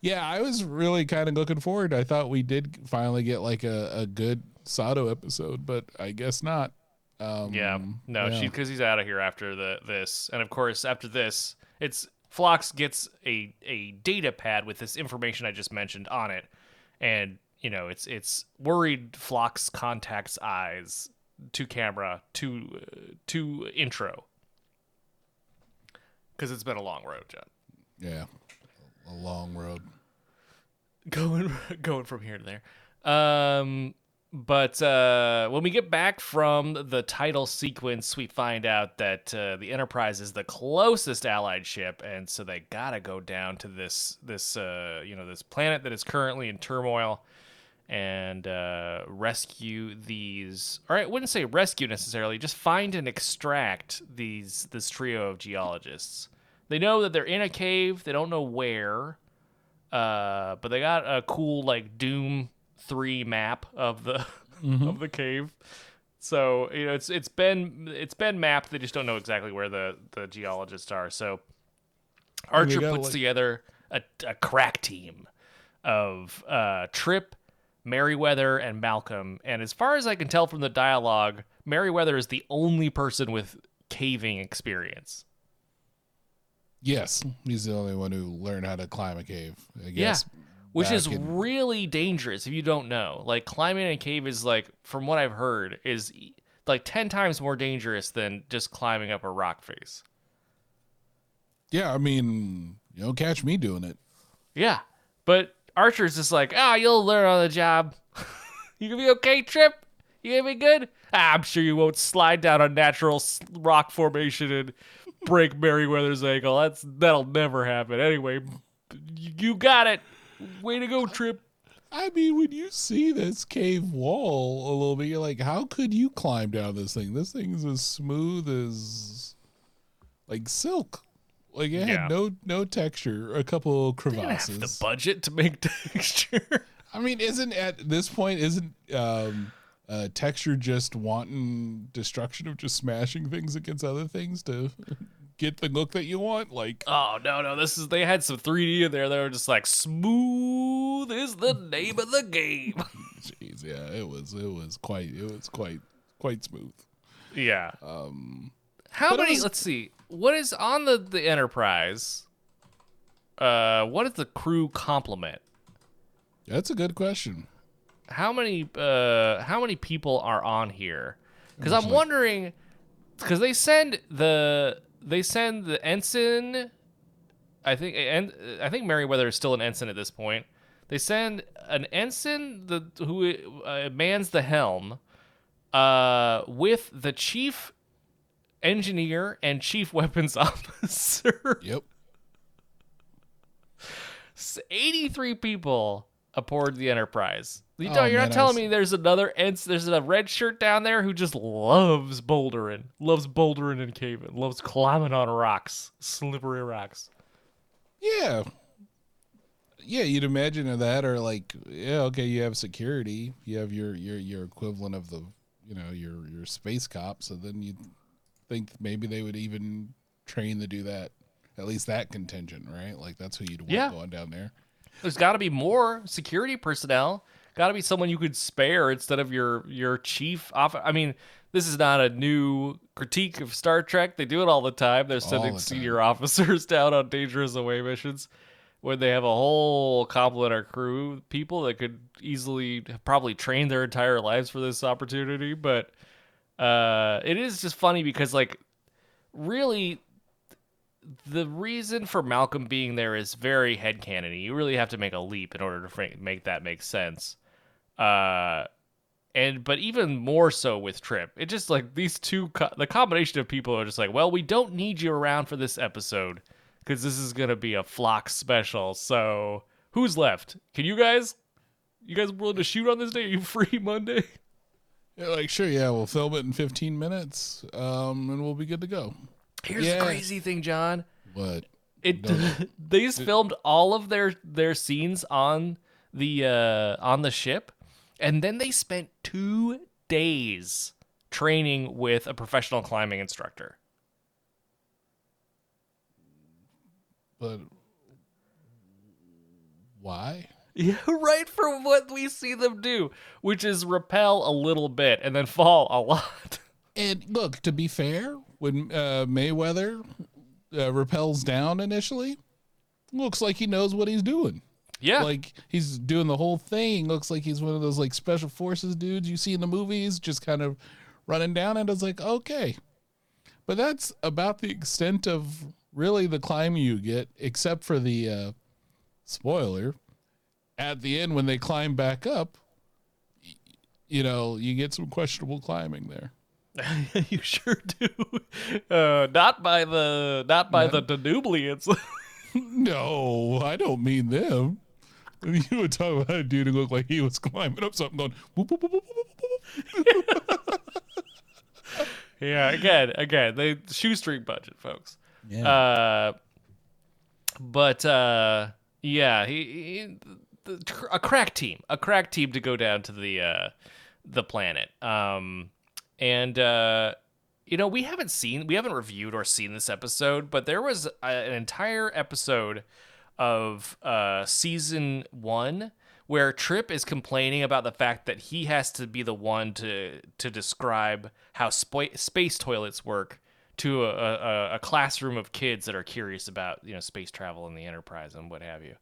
yeah, I was really kind of looking forward. I thought we did finally get like a, a good Sato episode, but I guess not. Um, Yeah, no, yeah. she because he's out of here after the this, and of course after this, it's Phlox gets a a data pad with this information I just mentioned on it, and you know it's it's worried Phlox contacts eyes to camera to uh, to intro because it's been a long road, John. yeah, a long road. going *laughs* going from here to there. Um, but uh, when we get back from the title sequence, we find out that uh, the Enterprise is the closest Allied ship, and so they gotta go down to this this uh, you know this planet that is currently in turmoil and uh, rescue these. Or I wouldn't say rescue necessarily, just find and extract these this trio of geologists. They know that they're in a cave. They don't know where. Uh, but they got a cool like Doom three map of the of the cave. So you know it's it's been it's been mapped. They just don't know exactly where the the geologists are. So Archer puts like- together a, a crack team of uh, Trip, Merriweather, and Malcolm. And as far as I can tell from the dialogue, Merriweather is the only person with caving experience. Yes, he's the only one who learned how to climb a cave. I Yeah. Which is in- really dangerous if you don't know. Like climbing a cave is like, from what I've heard, is like ten times more dangerous than just climbing up a rock face. Yeah, I mean, you don't catch me doing it. Yeah, but Archer's just like, ah, you'll learn on the job. *laughs* you gonna be okay, Trip? You gonna be good? Ah, I'm sure you won't slide down a natural rock formation and break Merriweather's ankle. That's that'll never happen. Anyway, you got it. Way to go, Trip. I mean, when you see this cave wall a little bit, you're like, how could you climb down this thing? This thing's as smooth as like silk. Like it Yeah. had no no texture, a couple crevasses. the budget to make *laughs* texture. I mean, isn't at this point isn't um uh texture just wanton destruction of just smashing things against other things to get the look that you want? Like Oh no, no, this is they had some 3D in there. They were just like smooth is the name of the game. *laughs* jeez, yeah, it was it was quite it was quite quite smooth. yeah. Um How many? was- let's see. What is on the the Enterprise? Uh, what is the crew complement? that's a good question. How many? Uh, how many people are on here? Because I'm like- wondering. Because they send the they send the ensign. I think and I think Merriweather is still an ensign at this point. They send an ensign the who uh, mans the helm, uh, with the chief engineer and chief *laughs* weapons officer. Yep. 83 people aboard the Enterprise. You Oh, you're man, not telling was- me there's another there's a red shirt down there who just loves bouldering, loves bouldering and caving, loves climbing on rocks, slippery rocks. Yeah. Yeah, you'd imagine that or like yeah, okay, you have security, you have your your your equivalent of the you know, your your space cop. so then you'd think maybe they would even train to do that. At least that contingent, right? Like that's who you'd want Yeah. going down there. There's got to be more security personnel. Got to be someone you could spare instead of your your chief off. I mean, this is not a new critique of Star Trek. They do it all the time. They're sending the time. senior officers *laughs* down on dangerous away missions when they have a whole complement of crew people that could easily probably train their entire lives for this opportunity. But uh, it is just funny because like really the reason for Malcolm being there is very headcanony. You really have to make a leap in order to make that make sense. Uh, and but even more so with Trip, it just like these two, co- the combination of people are just like, well, we don't need you around for this episode because this is gonna be a Phlox special. So who's left? Can you guys? You guys willing to shoot on this day? Are you *laughs* free Monday? Yeah, like sure, yeah, we'll film it in 15 minutes, um, and we'll be good to go. Here's Yeah. the crazy thing, John. What? It *laughs* they just filmed all of their their scenes on the uh on the ship and then they spent 2 days training with a professional climbing instructor. But why? *laughs* Yeah, right for what we see them do, which is rappel a little bit and then *laughs* fall a lot. And look, to be fair, when uh, Mayweather uh, repels down initially, looks like he knows what he's doing. Yeah. Like he's doing the whole thing. Looks like he's one of those like special forces dudes you see in the movies, just kind of running down. And it's like, okay. But that's about the extent of really the climb you get, except for the uh, spoiler. At the end, when they climb back up, you know, you get some questionable climbing there. *laughs* you sure do. Uh, not by the not by the Danublians. *laughs* No, I don't mean them. You would talk about a dude who looked like he was climbing up something going, whoop, whoop, whoop. yeah, again, again, they shoestring budget, folks. Yeah. Uh, but uh, yeah, he, he the, a crack team, a crack team to go down to the uh, the planet. Um, and uh, you know, we haven't seen, we haven't reviewed or seen this episode, but there was a, an entire episode of uh, season one where Trip is complaining about the fact that he has to be the one to to describe how spa- space toilets work to a, a, a classroom of kids that are curious about you know space travel and the Enterprise and what have you.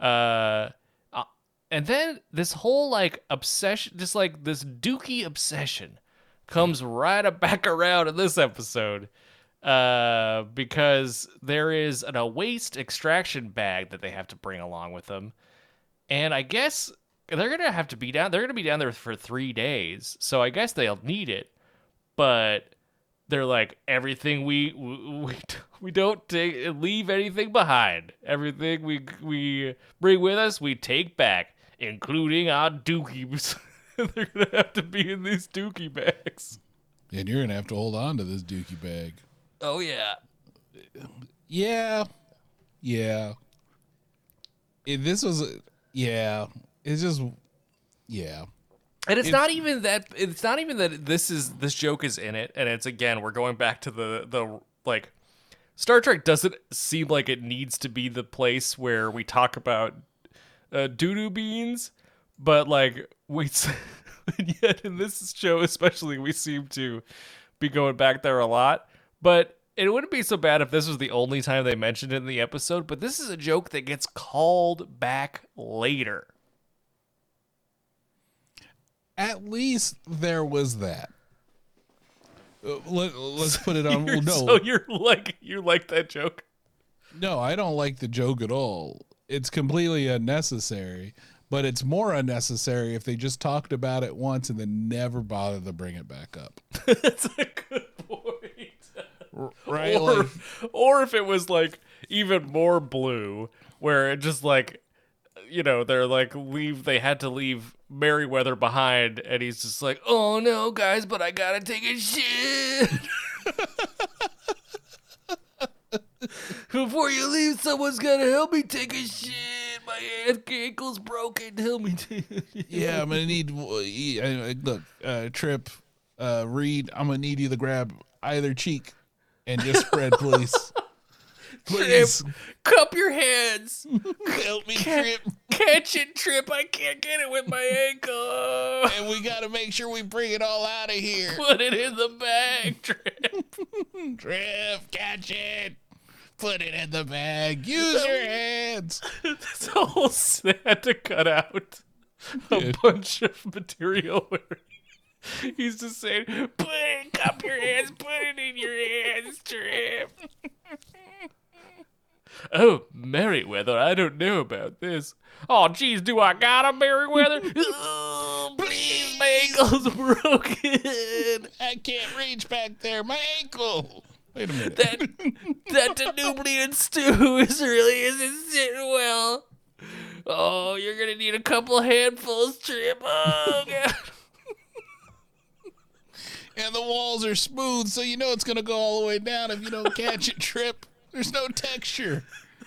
Uh, uh, and then this whole like obsession, just like this Dookie obsession, comes right back around in this episode. Uh, because there is an, a waste extraction bag that they have to bring along with them, and I guess they're gonna have to be down. They're gonna be down there for three days, so I guess they'll need it. But they're like everything we we *laughs* we don't take leave anything behind. Everything we we bring with us, we take back, including our dookies. *laughs* they're gonna have to be in these dookie bags. and you're to have to hold on to this dookie bag. Oh yeah. Yeah. Yeah. It, this was, yeah. It's just, yeah. And it's not even that it's not even that this is this joke is in it and it's again we're going back to the the like Star Trek doesn't seem like it needs to be the place where we talk about uh, doo-doo beans but like we *laughs* and yet in this show especially we seem to be going back there a lot but it wouldn't be so bad if this was the only time they mentioned it in the episode but this is a joke that gets called back later At least there was that. Uh, let, us *laughs* put it on. No, so you're like you like that joke no, I don't like the joke at all. It's completely unnecessary, but it's more unnecessary if they just talked about it once and then never bothered to bring it back up. *laughs* That's a good. Right? Or, Like, or if it was like even more blue, where it just like, you know, they're like leave. They had to leave Merryweather behind, and he's just like, "Oh no, guys, but I gotta take a shit." *laughs* Before you leave, someone's gotta help me take a shit. My ankle's broken. Help me take a shit. yeah, I'm gonna need. Look, uh, Trip, uh, Reed, I'm gonna need you to grab either cheek and just spread, please. Please *laughs* Trip, cup your hands. *laughs* help me, Trip. Catch it, Trip. I can't get it with my ankle. And we gotta make sure we bring it all out of here. Put it in the bag, *laughs* Trip. Trip, catch it. Put it in the bag. Use your hands. this whole had to cut out a Dude. bunch of material where *laughs* he's just saying, "Put it, cup your hands, put it in your hands, Trip." *laughs* Oh, Merryweather, I don't know about this. Oh, geez, do I got a Merryweather? *laughs* oh, please, my ankle's broken. I can't reach back there. My ankle. Wait a minute. that that Danublian stew is really isn't sitting well. Oh, you're gonna need a couple handfuls, Trip. Oh god. Walls are smooth, so you know it's gonna go all the way down if you don't catch it. *laughs* Trip. There's no texture.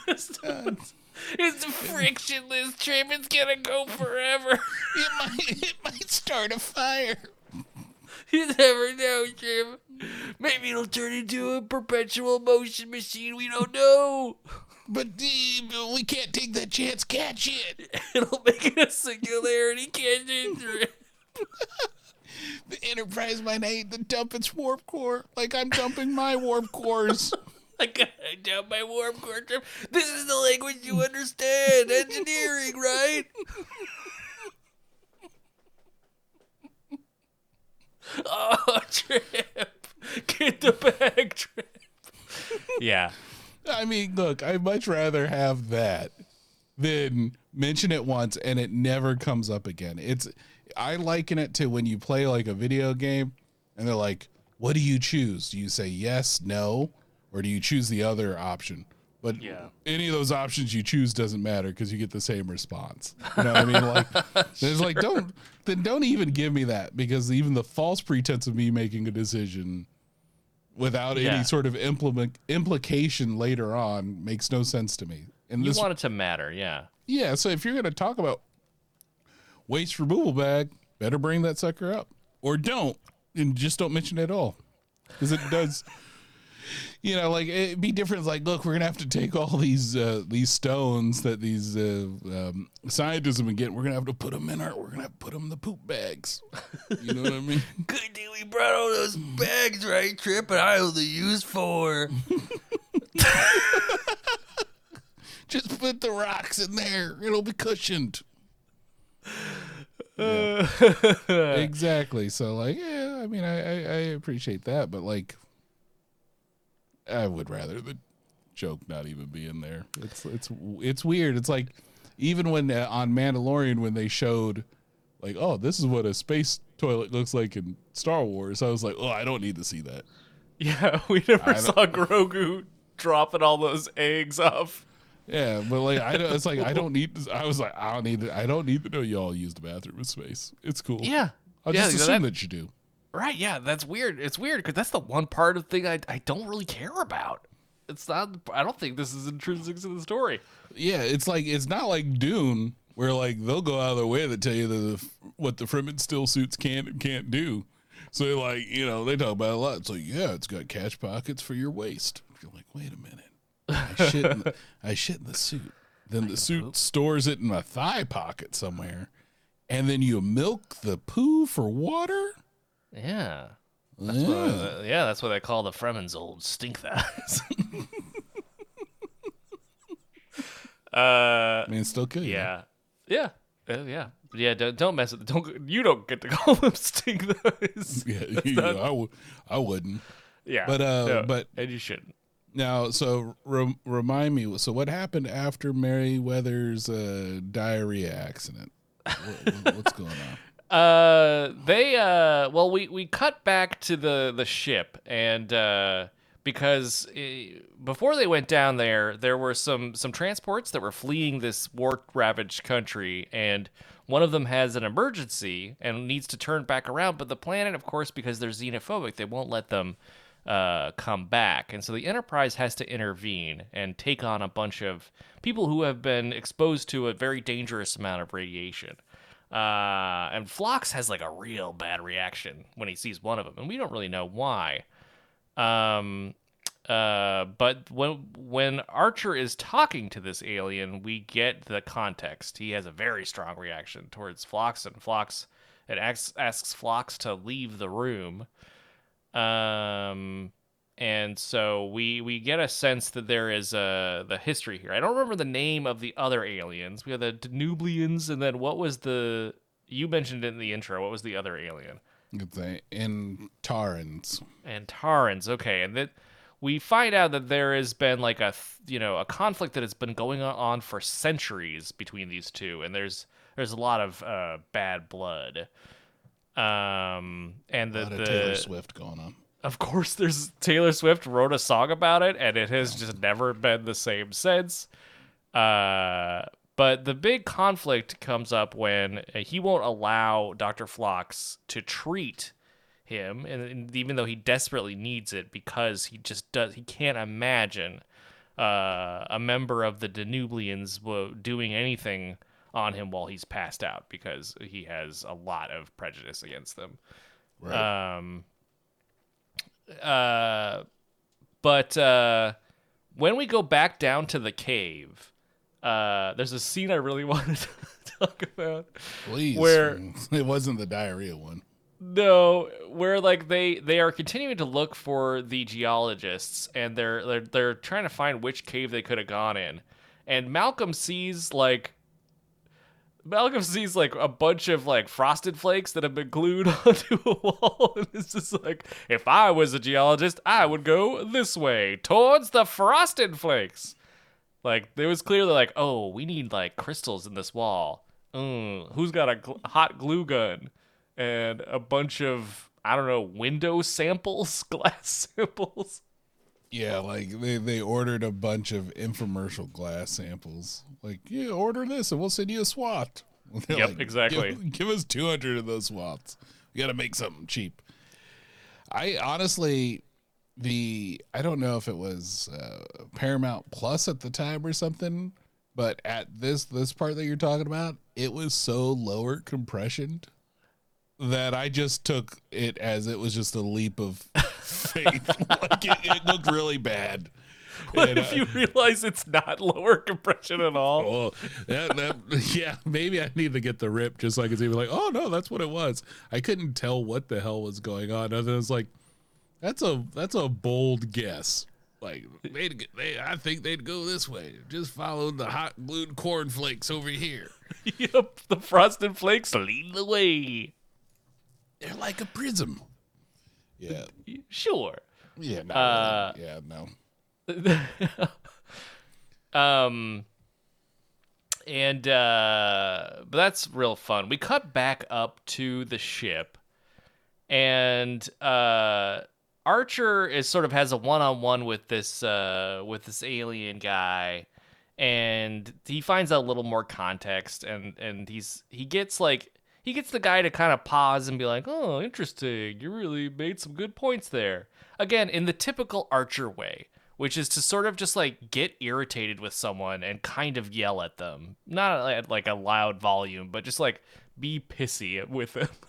it's a frictionless, Trip. It's gonna go forever. *laughs* It might. It might start a fire. You never know, Jim. Maybe it'll turn into a perpetual motion machine. We don't know. But uh, we can't take that chance. Catch it. *laughs* It'll make it a singularity canyon trip. The Enterprise might hate to dump its warp core like I'm dumping my warp cores. like *laughs* I gotta my warp core trip. This is the language you understand. *laughs* Engineering, right? *laughs* oh, trip. Get the bag, trip. Yeah. I mean, look, I'd much rather have that than mention it once and it never comes up again. It's I liken it to when you play like a video game and they're like, "What do you choose? Do you say yes, no, or do you choose the other option?" But Yeah. any of those options you choose doesn't matter because you get the same response. You know what I mean? Like, *laughs* it's like don't then don't even give me that because even the false pretense of me making a decision without Yeah. any sort of implement implication later on makes no sense to me. And You this, want it to matter, yeah. yeah. So if you're gonna talk about waste removal bag, better bring that sucker up, or don't, and just don't mention it at all, because it does. *laughs* You know, like it'd be different. It's like, look, we're gonna have to take all these uh, these stones that these uh, um, scientists have been getting. We're gonna have to put them in our. We're gonna have to put them in the poop bags. You know what I mean? *laughs* Good thing we brought all those bags, right, Trip? And I only use four. *laughs* Just put the rocks in there. It'll be cushioned. *laughs* exactly. So like, yeah, I mean, I, I I appreciate that, but like, I would rather the joke not even be in there. It's it's it's weird. It's like even when uh, on Mandalorian when they showed like, oh, this is what a space toilet looks like in Star Wars. I was like, oh, I don't need to see that. *laughs* Yeah, we never saw Grogu dropping all those eggs off. Yeah, but like I don't, it's like I don't *laughs* need. I was like I don't need. To, I don't need to know y'all use the bathroom in space. It's cool. Yeah. I'll yeah, just assume that you do. Right, yeah, that's weird. It's weird because that's the one part of the thing I, I don't really care about. It's not, I don't think this is intrinsic to the story. Yeah, it's like it's not like Dune where like they'll go out of their way to tell you the, what the Fremen still suits can and can't do. So like you know they talk about it a lot. It's like yeah, it's got catch pockets for your waste. You're like, wait a minute, shit in the, *laughs* I shit in the suit. Then the suit stores it in my thigh pocket somewhere, and then you milk the poo for water. Yeah. yeah. Uh, yeah, that's what they call the Fremen's old stink thighs. *laughs* uh, I mean, it's still good. yeah. Yeah. Uh, yeah. Yeah, don't, don't mess with don't you don't get to *laughs* call them stink thighs. yeah. That's you not- know, I, w- I wouldn't. yeah. But, uh, no, but- and you shouldn't. Now, so rem- remind me. So, what happened after Meriwether's uh, diarrhea accident? What- what- what's going on? *laughs* Uh, they uh, well, we we cut back to the the ship, and uh, because uh, before they went down there, there were some some transports that were fleeing this war ravaged country, and one of them has an emergency and needs to turn back around. But the planet, of course, because they're xenophobic, they won't let them uh, come back. And so the Enterprise has to intervene and take on a bunch of people who have been exposed to a very dangerous amount of radiation. Uh, and Phlox has like a real bad reaction when he sees one of them, and we don't really know why. Um, uh, but when when Archer is talking to this alien, we get the context. He has a very strong reaction towards Phlox, and Phlox it asks asks Phlox to leave the room. Um, and so we we get a sense that there is a the history here. I don't remember the name of the other aliens. We have the Danublians, and then what was the you mentioned it in the intro? What was the other alien? It's a, in Tarans. Antarans. Okay, and that we find out that there has been like a you know a conflict that has been going on for centuries between these two, and there's there's a lot of uh, bad blood. Um, and the, the Taylor Swift going on. of course, there's Taylor Swift wrote a song about it, and it has just never been the same since. Uh, but the big conflict comes up when uh, he won't allow Dr. Phlox to treat him, and, and even though he desperately needs it, because he just does, he can't imagine uh, a member of the Danublians wo- doing anything on him while he's passed out, because he has a lot of prejudice against them. Right. Um. Uh, but uh, when we go back down to the cave, uh, there's a scene I really *laughs* wanted to talk about. Please. where- *laughs* it wasn't the diarrhea one. No, where like they they are continuing to look for the geologists, and they're they're they're trying to find which cave they could have gone in, and Malcolm sees like. Malcolm sees like a bunch of like frosted flakes that have been glued *laughs* onto a wall, and it's just like, if I was a geologist, I would go this way towards the frosted flakes. Like it was clearly like, oh, we need like crystals in this wall. Mm, who's got a gl- hot glue gun and a bunch of I don't know window samples, *laughs* glass samples. Yeah, like they, they ordered a bunch of infomercial glass samples. Like, yeah, order this and we'll send you a SWAT. *laughs* They're Yep, like, exactly. Give, give us 200 of those SWATs. We got to make something cheap. I honestly, the, I don't know if it was uh, Paramount Plus at the time or something, but at this, this part that you're talking about, it was so lower compressioned that I just took it as it was just a leap of faith. *laughs* like it, it looked really bad. *laughs* What And, if uh, you realize it's not lower compression at all? Oh, that, that, *laughs* yeah, maybe I need to get the rip just so I can see, like, oh no, that's what it was. I couldn't tell what the hell was going on. Other than it's like, that's a that's a bold guess. Like they'd they, I think they'd go this way. Just follow the hot glued cornflakes over here. yep, the frosted flakes lead the way. They're like a prism. Yeah, Sure. yeah, no, Uh, yeah, no. *laughs* um and uh but that's real fun we cut back up to the ship and uh archer is sort of has a one-on-one with this uh with this alien guy and he finds out a little more context and and he's he gets like he gets the guy to kind of pause and be like oh interesting. You really made some good points there. Again in the typical archer way which is to sort of just like get irritated with someone and kind of yell at them. Not at like a loud volume but just like be pissy with them. *laughs*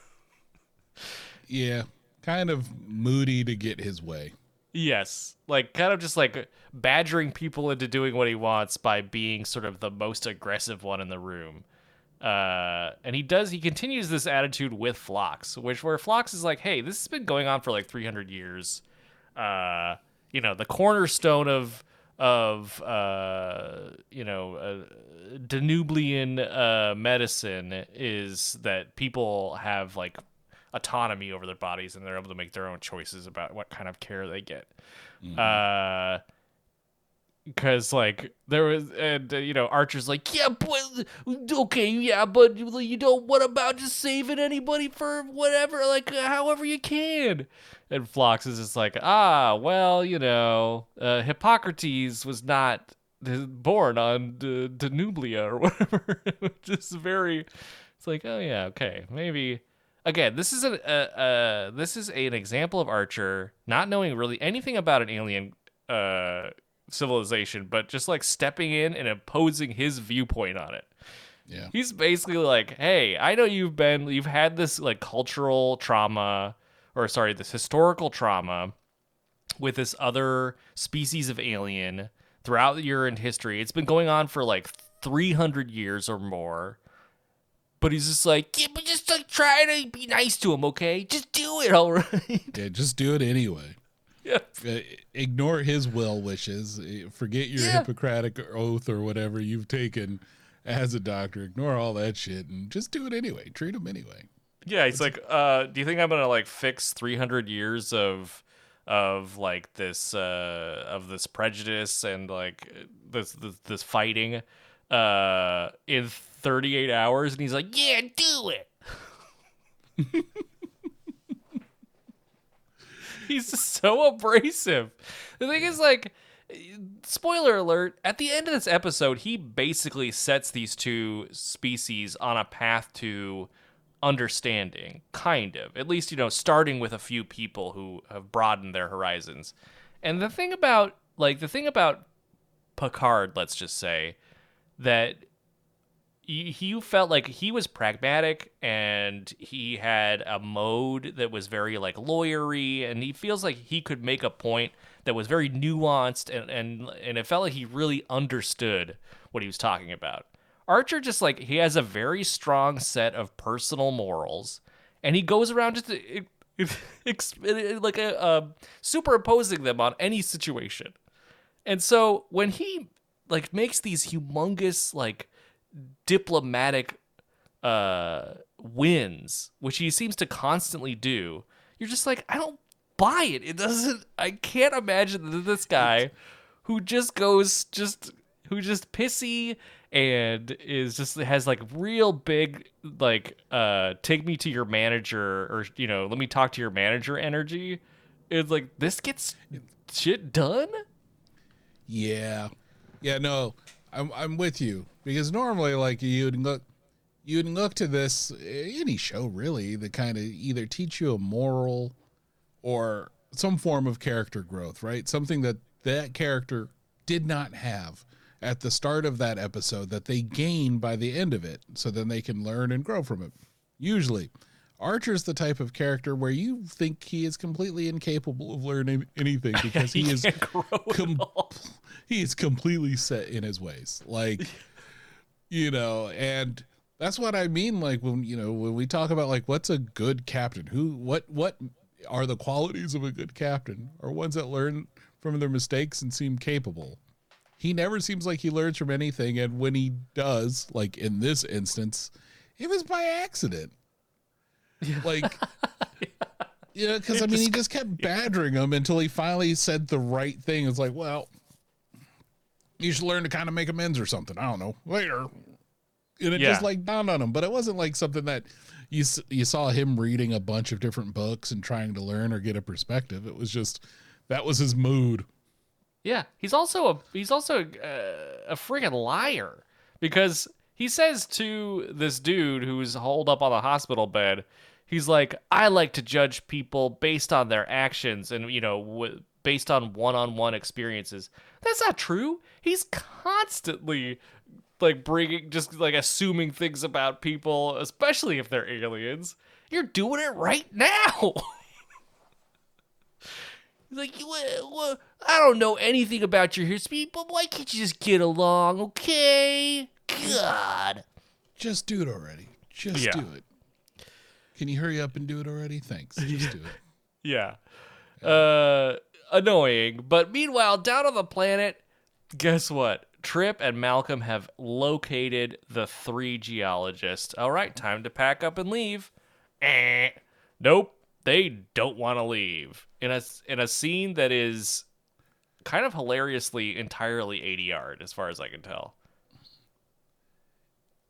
Yeah, kind of moody to get his way. Yes, like kind of just like badgering people into doing what he wants by being sort of the most aggressive one in the room. Uh, and he does. He continues this attitude with Phlox, which where Phlox is like, "Hey, this has been going on for like 300 years. Uh, you know, the cornerstone of of uh, you know uh, Denobulan uh, medicine is that people have like autonomy over their bodies and they're able to make their own choices about what kind of care they get. Uh because like there was and uh, you know archer's like yeah but okay yeah but you know what about just saving anybody for whatever like uh, however you can? And Phlox is just like ah well you know uh, hippocrates was not born on D- Denobula or *laughs* whatever. Just very it's like oh yeah okay maybe again this is an uh, uh this is an example of archer not knowing really anything about an alien uh civilization but just like stepping in and imposing his viewpoint on it. Yeah, he's basically like hey i know you've been you've had this like cultural trauma or sorry this historical trauma with this other species of alien throughout your history. It's been going on for like 300 years or more. But he's just like yeah but just like try to be nice to him okay? Just do it all *laughs* right. Yeah, just do it anyway. Uh, ignore his well wishes. Uh, Forget your Yeah. Hippocratic oath or whatever you've taken as a doctor. Ignore all that shit and just do it anyway. Treat him anyway. Yeah, he's like, uh, do you think I'm gonna like fix 300 years of of like this uh of this prejudice and like this this, this fighting uh in 38 hours? And he's like, yeah, do it. *laughs* he's just so abrasive. The thing is, like, spoiler alert, at the end of this episode, he basically sets these two species on a path to understanding, kind of. At least, you know, starting with a few people who have broadened their horizons. And the thing about, like, the thing about Picard, let's just say, that he, felt like he was pragmatic and he had a mode that was very like lawyery and he feels like he could make a point that was very nuanced and and and it felt like he really understood what he was talking about. Archer just like he has a very strong set of personal morals and he goes around just *laughs* like a, uh, superimposing them on any situation. And so when he like makes these humongous like diplomatic uh wins, which he seems to constantly do, you're just like, I don't buy it. It doesn't I can't imagine that this guy who just goes just who just pissy and is just has like real big like uh take me to your manager or you know let me talk to your manager energy it's like this gets shit done Yeah, yeah. No, I'm I'm with you because normally, like you'd look, you'd look to this eh, any show really that kind of either teach you a moral or some form of character growth, right? Something that that character did not have at the start of that episode that they gain by the end of it, so then they can learn and grow from it. Usually. Archer's the type of character where you think he is completely incapable of learning anything *laughs* because he, is grow at com- *laughs* he is completely set in his ways like you know and that's what i mean like when you know when we talk about like what's a good captain? Who what what are the qualities of a good captain? Are ones that learn from their mistakes and seem capable. He never seems like he learns from anything and when he does like in this instance it was by accident. Like *laughs* yeah because i mean he just kept *laughs* badgering him until he finally said the right thing. It's like well you should learn to kind of make amends or something. I don't know later. And it Yeah. just like dawned on him, but it wasn't like something that you you saw him reading a bunch of different books and trying to learn or get a perspective. It was just that was his mood. Yeah, he's also a he's also a, a friggin' liar because he says to this dude who's holed up on the hospital bed, he's like, "I like to judge people based on their actions and you know w- based on one-on-one experiences." That's not true. He's constantly like bringing just like assuming things about people, especially if they're aliens. You're doing it right now. *laughs* He's like, "You, uh, well, I don't know anything about your history, but why can't you just get along, okay? God. Just do it already. Just Yeah. do it. Can you hurry up and do it already? Thanks. Just do it. *laughs* Yeah. Uh, annoying. But meanwhile, down on the planet, guess what? Trip and Malcolm have located the three geologists. All right, time to pack up and leave. Eh. Nope, they don't want to leave. In a in a scene that is kind of hilariously entirely ADR, as far as I can tell.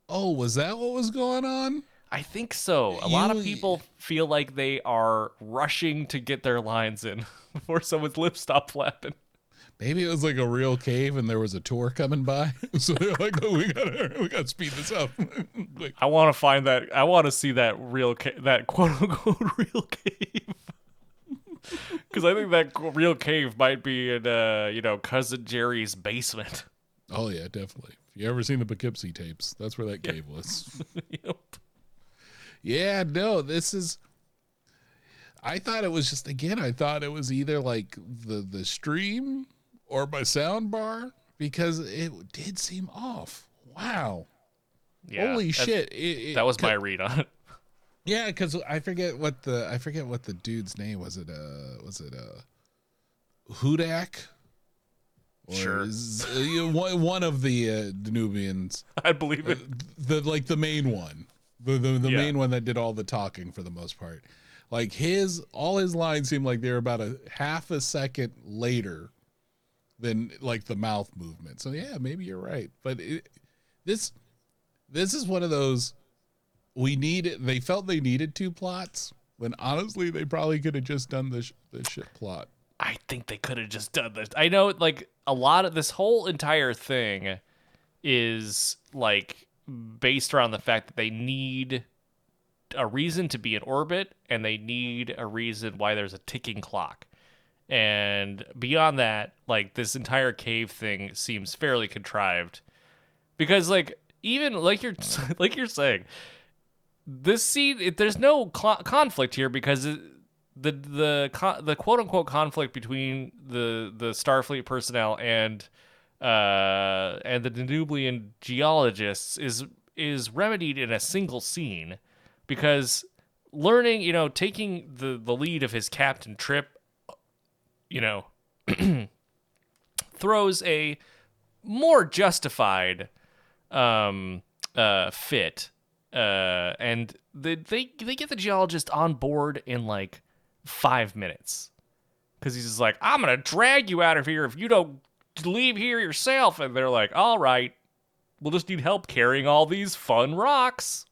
Oh, was that what was going on? I think so. A lot of people feel like they are rushing to get their lines in *laughs* before someone's lips stop flapping. Maybe it was like a real cave and there was a tour coming by. *laughs* so they're like, oh, we gotta we gotta speed this up. *laughs* Like, I want to find that. I want to see that real, ca- that quote unquote real cave. Because I think that real cave might be in, uh, you know, cousin Jerry's basement. oh yeah, definitely. If you ever seen the Poughkeepsie tapes, that's where that cave was. Yep. Yeah, no, this is. I thought it was just again. I thought it was either like the the stream or my sound bar because it did seem off. Wow, Yeah, holy shit! It, it- That was my read on it. *laughs* yeah. Because I forget what the I forget what the dude's name was. It uh was it uh Hudak? Or Sure. is- uh, one one of the uh, Denobulans. *laughs* I believe it. the like the main one the the, the Yeah. main one that did all the talking for the most part like his all his lines seemed like they were about a half a second later than like the mouth movement so yeah maybe you're right but it, this this is one of those we need they felt they needed two plots when honestly they probably could have just done this this shit plot I think they could have just done this. I know, like, a lot of this whole entire thing is, like, based around the fact that they need a reason to be in orbit and they need a reason why there's a ticking clock. And beyond that, like, this entire cave thing seems fairly contrived. Because, like, even like you're *laughs* like you're saying, this scene it, there's no cl- conflict here because it, the the the quote unquote conflict between the the Starfleet personnel and uh and the Denobulan geologists is is remedied in a single scene because learning, you know, taking the the lead of his captain Trip, you know, *clears throat* throws a more justified um uh fit uh and they they they get the geologist on board in like 5 minutes cuz he's just like I'm to drag you out of here if you don't leave here yourself and they're like all right we'll just need help carrying all these fun rocks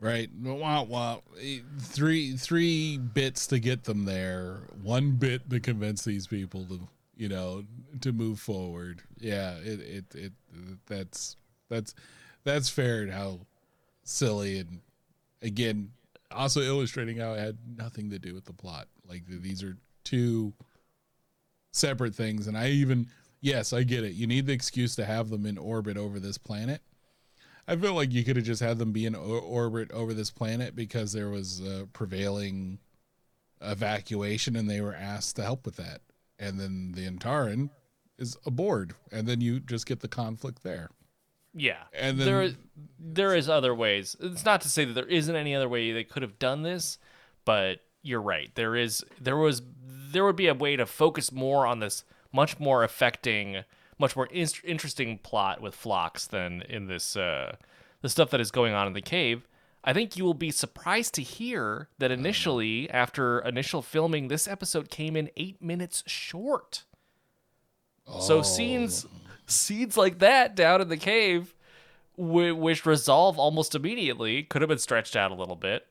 Right. Wah, eh, wah. Three three bits to get them there. One bit to convince these people to you know to move forward. Yeah. It it it that's that's that's fair and how silly and again also illustrating how it had nothing to do with the plot. Like these are two separate things, and I even yes I get it. You need the excuse to have them in orbit over this planet I feel like you could have just had them be in orbit over this planet because there was a prevailing evacuation and they were asked to help with that. And then the Antaran is aboard, and then you just get the conflict there. Yeah, and then, there there is other ways. It's not to say that there isn't any other way they could have done this, but you're right. There is there was there would be a way to focus more on this much more affecting much more in- interesting plot with Phlox than in this uh, the stuff that is going on in the cave. I think you will be surprised to hear that initially, after initial filming, this episode came in eight minutes short. Oh. So scenes scenes like that down in the cave, which resolve almost immediately, could have been stretched out a little bit.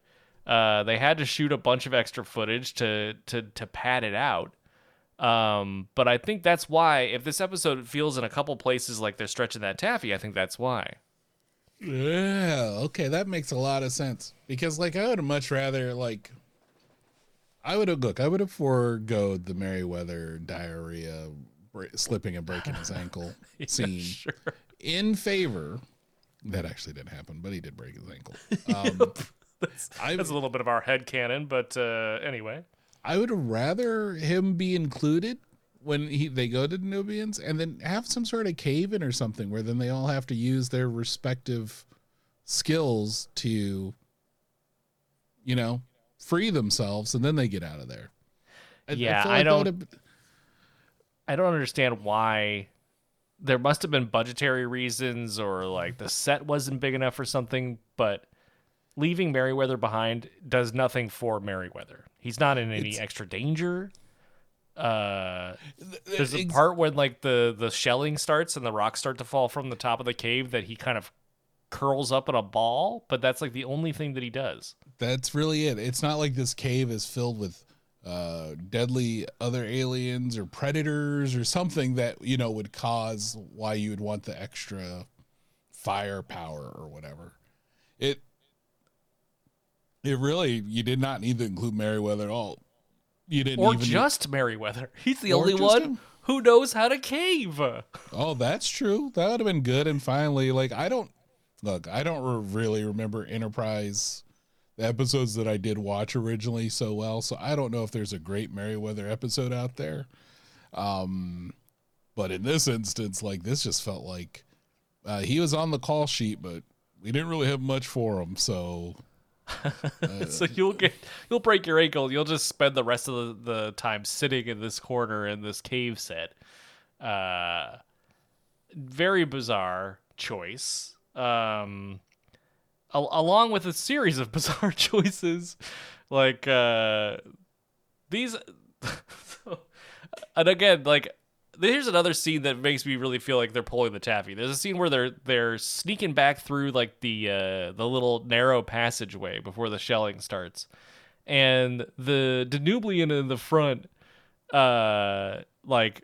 Uh, they had to shoot a bunch of extra footage to to to pad it out. Um, but I think that's why if this episode feels in a couple places like they're stretching that taffy, I think that's why. Yeah, okay, that makes a lot of sense. Because like I would much rather like I would have look, I would have foregoed the Merryweather diarrhea slipping and breaking his ankle *laughs* yeah, scene sure. in favor that actually didn't happen, but he did break his ankle. *laughs* Um, *laughs* that's, that's a little bit of our head canon, but uh, anyway. I would rather him be included when he they go to the Nubians and then have some sort of cave in or something where then they all have to use their respective skills to you know free themselves and then they get out of there. Yeah, I, I don't I don't understand why there must have been budgetary reasons or like the set wasn't big enough or something, but leaving Merryweather behind does nothing for Merryweather. He's not in any it's, extra danger. Uh, there's a part when like the the shelling starts and the rocks start to fall from the top of the cave that he kind of curls up in a ball, but that's like the only thing that he does. That's really it. It's not like this cave is filled with uh, deadly other aliens or predators or something that you know would cause why you would want the extra firepower or whatever. It it really you did not need to include Merriweather at all. You didn't or just need... Merryweather. *laughs* He's the or only one him. who knows how to cave. Oh, that's true. That would have been good. And finally, like I don't look, I don't really remember Enterprise the episodes that I did watch originally so well. So I don't know if there's a great Merriweather episode out there. Um, but in this instance, like this just felt like uh, he was on the call sheet, but we didn't really have much for him. So *laughs* so you'll get you'll break your ankle. You'll just spend the rest of the, the time sitting in this corner in this cave set. Uh, very bizarre choice. Um, al- along with a series of *laughs* bizarre choices, like uh, these. *laughs* and again, like here's another scene that makes me really feel like they're pulling the taffy. There's a scene where they're they're sneaking back through like the uh, the little narrow passageway before the shelling starts, and the Denobulan in the front, uh, like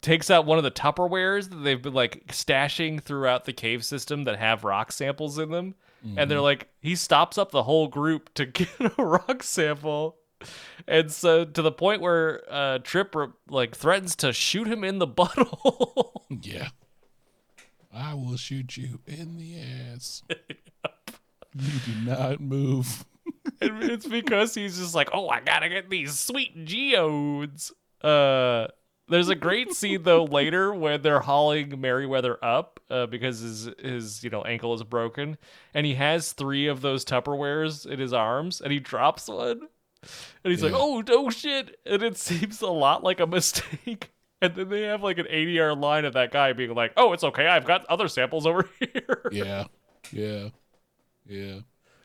takes out one of the Tupperwares that they've been like stashing throughout the cave system that have rock samples in them. Mm-hmm. And they're mm-hmm. like, he stops up the whole group to *laughs* get a rock sample *laughs* and so to the point where uh, Trip like threatens to shoot him in the *laughs* butthole. yeah. I will shoot you in the ass. *laughs* you do not move. And it's because he's just like, oh, I gotta get these sweet geodes. Uh, there's a great scene though later when they're hauling Merryweather up uh, because his his you know ankle is broken, and he has three of those Tupperwares in his arms, and he drops one, and he's like, Yeah. oh shit, and it *laughs* seems a lot like a mistake. *laughs* And then they have like an ADR line of that guy being like, "Oh, it's okay. I've got other samples over *laughs* here." Yeah. Yeah. Yeah.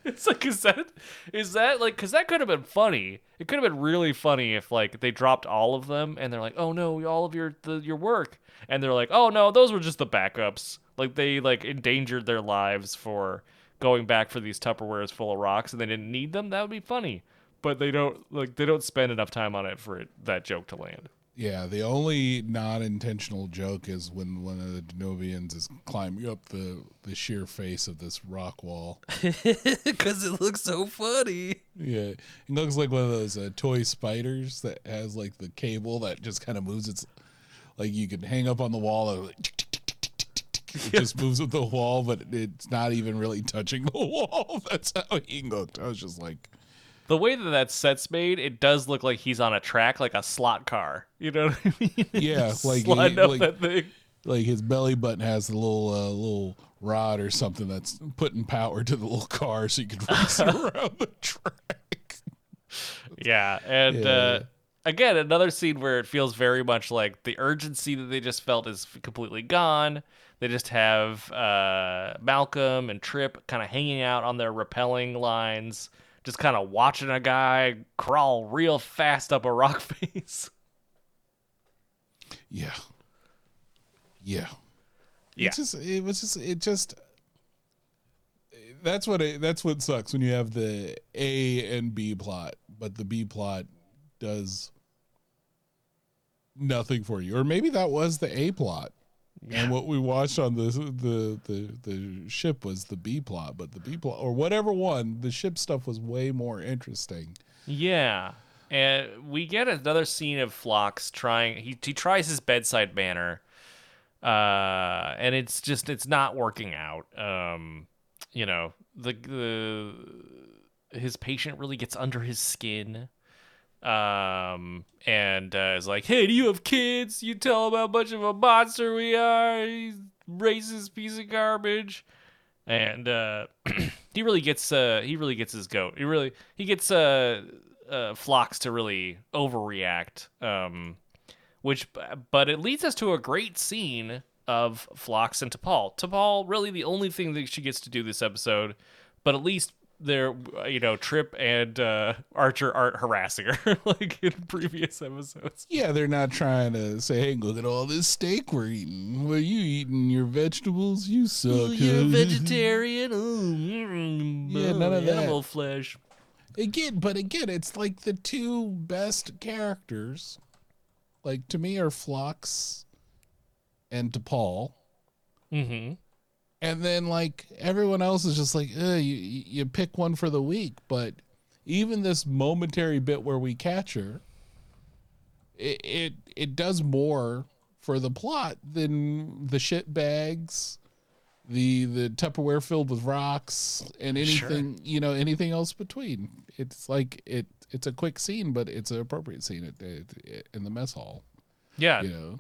It's like, is that is that like? Because that could have been funny. It could have been really funny if like they dropped all of them and they're like, oh no, all of your the, your work, and they're like, oh no, those were just the backups. Like they like endangered their lives for going back for these Tupperwares full of rocks and they didn't need them. That would be funny but they don't like they don't spend enough time on it for it, that joke to land. Yeah, the only non-intentional joke is when one of the Denobulans is climbing up the the sheer face of this rock wall *laughs* because it looks so funny. Yeah, it looks like one of those uh, toy spiders that has like the cable that just kind of moves. It's like you can hang up on the wall and like, it just moves with the wall, but it's not even really touching the *laughs* wall. That's how he looked. I was just like, the way that that set's made, it does look like he's on a track, like a slot car. You know what I mean? *laughs* Yeah, like- up like- that thing. like his belly button has a little uh, little rod or something that's putting power to the little car so you can *laughs* race it *laughs* around the track. Yeah, and Yeah. Uh, again, another scene where it feels very much like the urgency that they just felt is completely gone. They just have uh, Malcolm and Trip kind of hanging out on their rappelling lines, just kind of watching a guy crawl real fast up a rock *laughs* face. Yeah. Yeah. Yeah. It just it was just it just that's what it, that's what sucks when you have the A and B plot, but the B plot does nothing for you. Or maybe that was the A plot. And what we watched on the the the the ship was the B plot, but the B plot or whatever one, the ship stuff was way more interesting. Yeah. And we get another scene of Phlox trying he he tries his bedside manner. Uh and it's just it's not working out. Um you know, the the his patient really gets under his skin. Um and uh, is like, "Hey, do you have kids? You tell him how much of a monster we are. He's racist piece of garbage." and uh, *clears throat* he really gets uh, he really gets his goat. He really he gets uh, uh, Phlox to really overreact. Um, which but it leads us to a great scene of Phlox and T'Pol. T'Pol really the only thing that she gets to do this episode, but at least they're you know Trip and uh, Archer aren't harassing her *laughs* like in previous episodes. Yeah, they're not trying to say, "Hey, look at all this steak we're eating. What are you eating? Your vegetables? You suck." You're a huh?" *laughs* vegetarian. Oh, mm, Yeah, none of that. animal flesh. again, but again, it's like the two best characters, like to me, are Phlox and T'Pol, Mm-hmm. And then like everyone else is just like, you you pick one for the week. But even this momentary bit where we catch her, it it, it does more for the plot than the shit bags. The the Tupperware filled with rocks and Sure. anything you know anything else between. It's like it it's a quick scene, but it's an appropriate scene at, at, in the mess hall. Yeah, You know,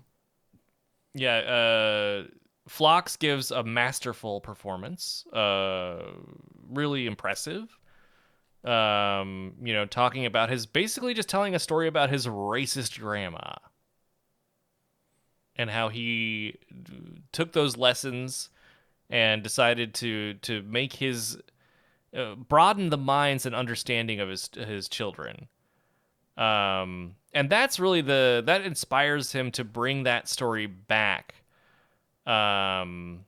Yeah, uh Phlox gives a masterful performance. Uh really impressive. Um, you know, talking about his basically just telling a story about his racist grandma. And how he took those lessons and decided to to make his uh, broaden the minds and understanding of his his children um and that's really the that inspires him to bring that story back um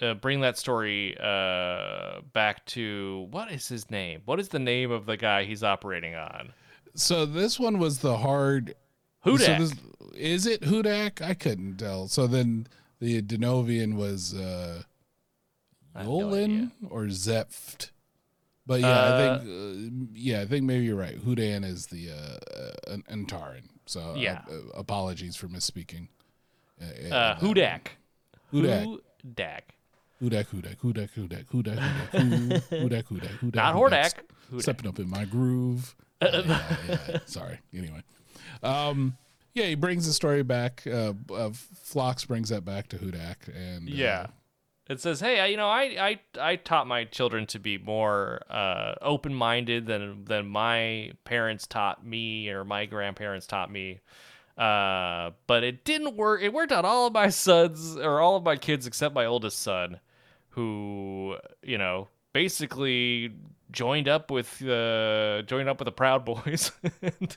uh, bring that story uh back to what is his name what is the name of the guy he's operating on so this one was the hard. Hudak. So this, is it Hudak? I couldn't tell. So then the Denobulan was uh, no or Zepht. But yeah, Uh, I think uh, yeah, I think maybe you're right. Hudan is the uh, uh, Antaran. So uh, Yeah. uh, apologies for misspeaking. Uh, uh Hudak Hudak. Hudak, Hudak, Hudak, Hudak, Hudak, Hudak, Hudak, Hudak, Hudak, Hudak. Not Hordak. Stepping up in my groove. *laughs* Yeah, yeah, yeah. Sorry. Anyway, um, yeah, he brings the story back. Uh, uh, Phlox brings that back to Hudak, and uh, Yeah. It says, "Hey, I, you know, I, I, I taught my children to be more uh, open-minded than than my parents taught me or my grandparents taught me. Uh, but it didn't work. It worked on all of my sons or all of my kids except my oldest son, who, you know, basically joined up with uh, joined up with the Proud Boys *laughs* and,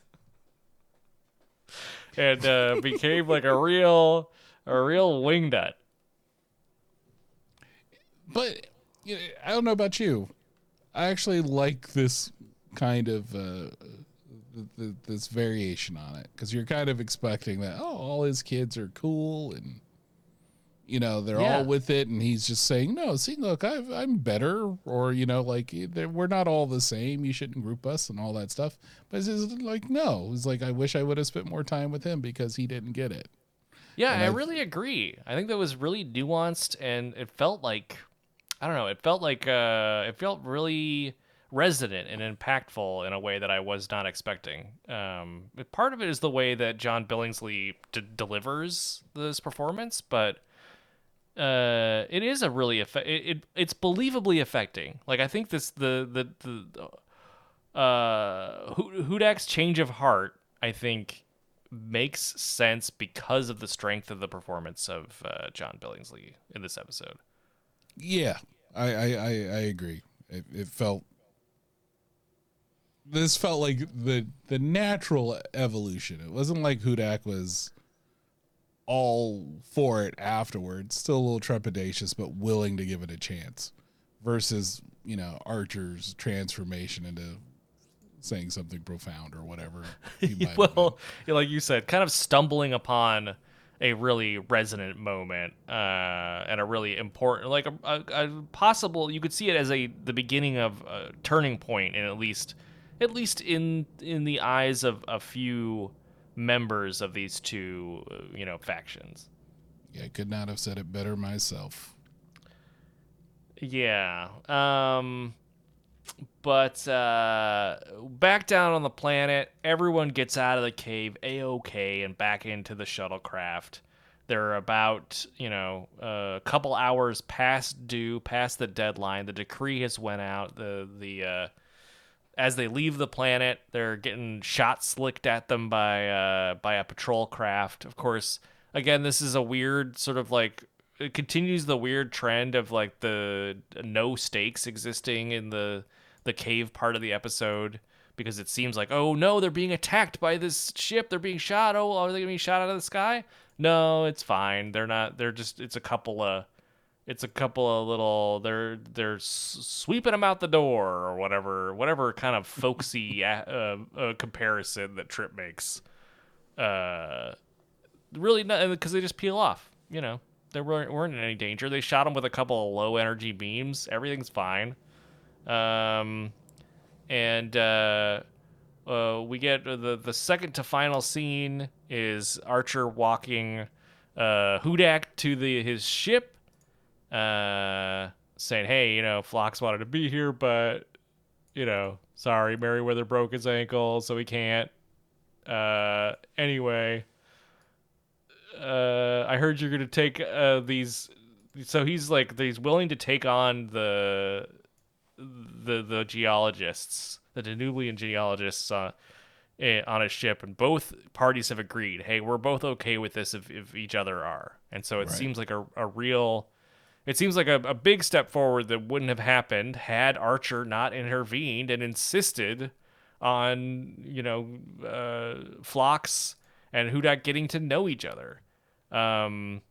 and uh, became like a real a real wingnut." But you know, I don't know about you. I actually like this kind of uh, th- th- this variation on it because you're kind of expecting that oh, all his kids are cool and you know they're Yeah. all with it, and he's just saying no. See, look, I've, I'm better, or you know, like we're not all the same. You shouldn't group us and all that stuff. But it's just like no, it's like I wish I would have spent more time with him because he didn't get it. Yeah, I I- really agree. I think that was really nuanced, and it felt like I don't know. It felt like uh, it felt really resonant and impactful in a way that I was not expecting. Um, part of it is the way that John Billingsley d- delivers this performance, but uh, it is a really effe- it, it it's believably affecting. Like I think this the the the uh Hu- Hudak's change of heart, I think makes sense because of the strength of the performance of uh, John Billingsley in this episode. Yeah, I I I, I agree. It, it felt this felt like the the natural evolution. It wasn't like Hudak was all for it afterwards. Still a little trepidatious, but willing to give it a chance. Versus you know Archer's transformation into saying something profound or whatever. *laughs* well, like you said, kind of stumbling upon a really resonant moment uh, and a really important, like a, a, a possible. You could see it as a the beginning of a turning point in at least, at least in in the eyes of a few members of these two, uh, you know, factions. yeah, I could not have said it better myself. Yeah. Um but uh back down on the planet, everyone gets out of the cave a-okay and back into the shuttlecraft. They're about, you know, a couple hours past due, past the deadline. The decree has went out. The the uh as they leave the planet, they're getting shots slicked at them by uh, by a patrol craft. Of course, again, this is a weird sort of like it continues the weird trend of like the no stakes existing in the the cave part of the episode because it seems like oh no they're being attacked by this ship. They're being shot. Oh are they being shot out of the sky? No it's fine. They're not they're just it's a couple of it's a couple of little they're they're sweeping them out the door or whatever whatever kind of folksy *laughs* uh, uh, comparison that Trip makes. Uh, really, because they just peel off. You know, they weren't weren't in any danger. They shot them with a couple of low energy beams. Everything's fine. Um, and uh, uh, we get the the second to final scene is Archer walking uh, Hudak to the his ship uh, saying, "Hey, you know, Phlox wanted to be here, but you know, sorry, Merriweather broke his ankle, so he can't." Uh, anyway, uh, I heard you're gonna take uh these. So he's like, he's willing to take on the the the geologists, the Denobulan geologists uh, eh, on a ship, and both parties have agreed. Hey, we're both okay with this if, if each other are, and so it Right. seems like a, a real. It seems like a, a big step forward that wouldn't have happened had Archer not intervened and insisted on you know uh, Phlox and Hudak getting to know each other. Um,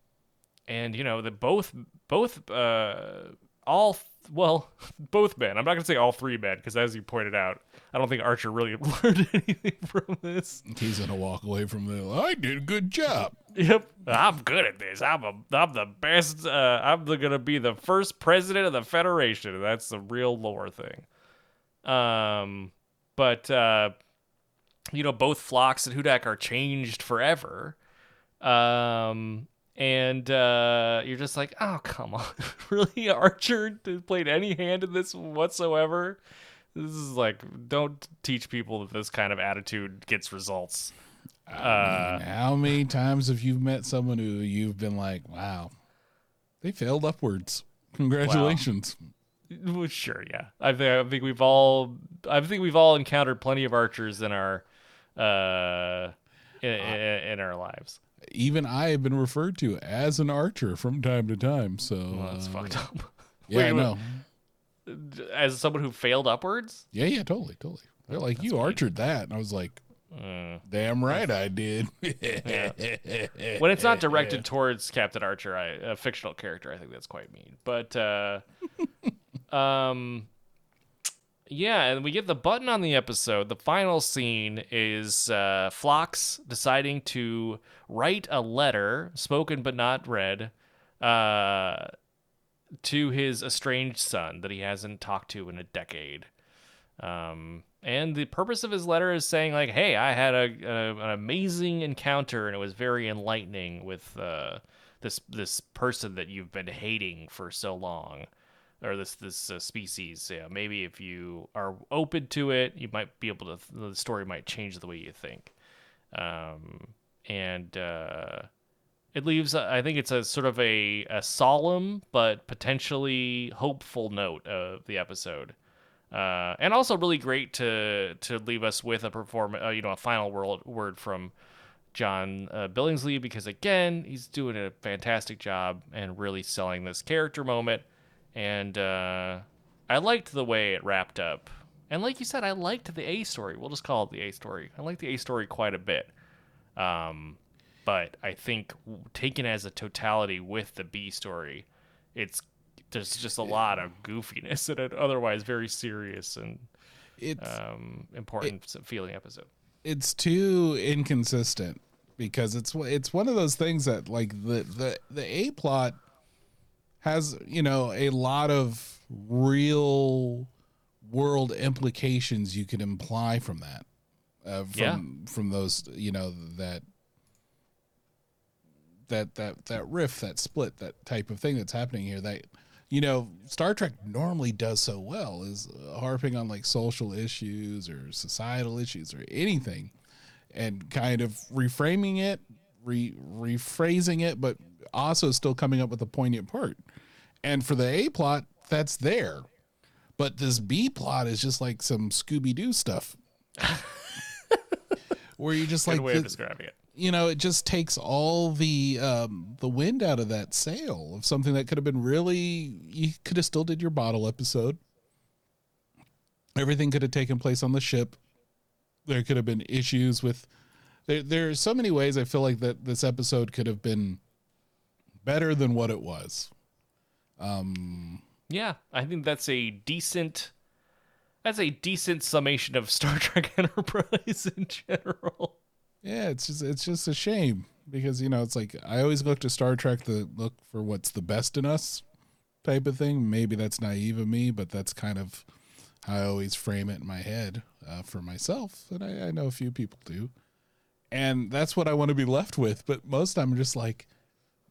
and you know that both both uh all well *laughs* both men i'm not gonna say all three men because as you pointed out i don't think archer really *laughs* learned anything from this He's gonna walk away from the. I did a good job. yep i'm good at this i'm a i'm the best uh i'm the, gonna be the first president of the federation that's the real lore thing um but uh you know both Phlox and Hudak are changed forever um and uh, you're just like, oh come on, *laughs* really? Archer played any hand in this whatsoever? This is like, don't teach people that this kind of attitude gets results. Uh, How many times have you met someone who you've been like, wow, they failed upwards? Congratulations. sure, yeah. I think I think we've all I think we've all encountered plenty of archers in our uh in, in, in our lives. Even I have been referred to as an archer from time to time. So Well, that's uh, fucked up. *laughs* Yeah, Wait I know. As someone who failed upwards, Yeah, yeah, totally, totally. They're like, you archered that, and I was like, Mm. damn right I did. when it's not directed towards Captain Archer, I, a fictional character, I think that's quite mean. But uh, *laughs* um, yeah, and we get the button on the episode. The final scene is uh, Phlox deciding to write a letter, spoken but not read, uh, to his estranged son that he hasn't talked to in a decade. Um, and the purpose of his letter is saying like, "Hey, I had a, a an amazing encounter, and it was very enlightening with uh, this this person that you've been hating for so long, or this this uh, species. Yeah, maybe if you are open to it, you might be able to. The story might change the way you think. Um, and uh, it leaves. I think it's a sort of a, a solemn but potentially hopeful note of the episode. Uh, and also really great to to leave us with a perform, uh, you know, a final word word from John uh, Billingsley because again, he's doing a fantastic job and really selling this character moment. And uh, I liked the way it wrapped up. And like you said, I liked the A story. We'll just call it the A story. I like the A story quite a bit. Um, but I think taken as a totality with the B story, it's there's just a lot of goofiness in an otherwise very serious and it's um, important s feeling episode. it's too inconsistent because it's it's one of those things that like the the the A plot has you know a lot of real world implications you could imply from that uh, from Yeah. from those you know that that that that riff that split that type of thing that's happening here that you know Star Trek normally does so well is harping on like social issues or societal issues or anything and kind of reframing it re- rephrasing it but also still coming up with a poignant part. And for the A plot that's there. But this B plot is just like some Scooby-Doo stuff. *laughs* Where you just Good like way of describing it. You know, it just takes all the um, the wind out of that sail of something that could have been really. You could have still did your bottle episode. Everything could have taken place on the ship. There could have been issues with. There, there are so many ways I feel like that this episode could have been better than what it was. Yeah, I think that's a decent. That's a decent summation of Star Trek *laughs* Enterprise in general. Yeah, it's just it's just a shame because you know it's like I always look to Star Trek to look for what's the best in us type of thing. Maybe that's naive of me, but that's kind of how I always frame it in my head uh, for myself, and I, I know a few people do, and that's what I want to be left with. But most I'm just like,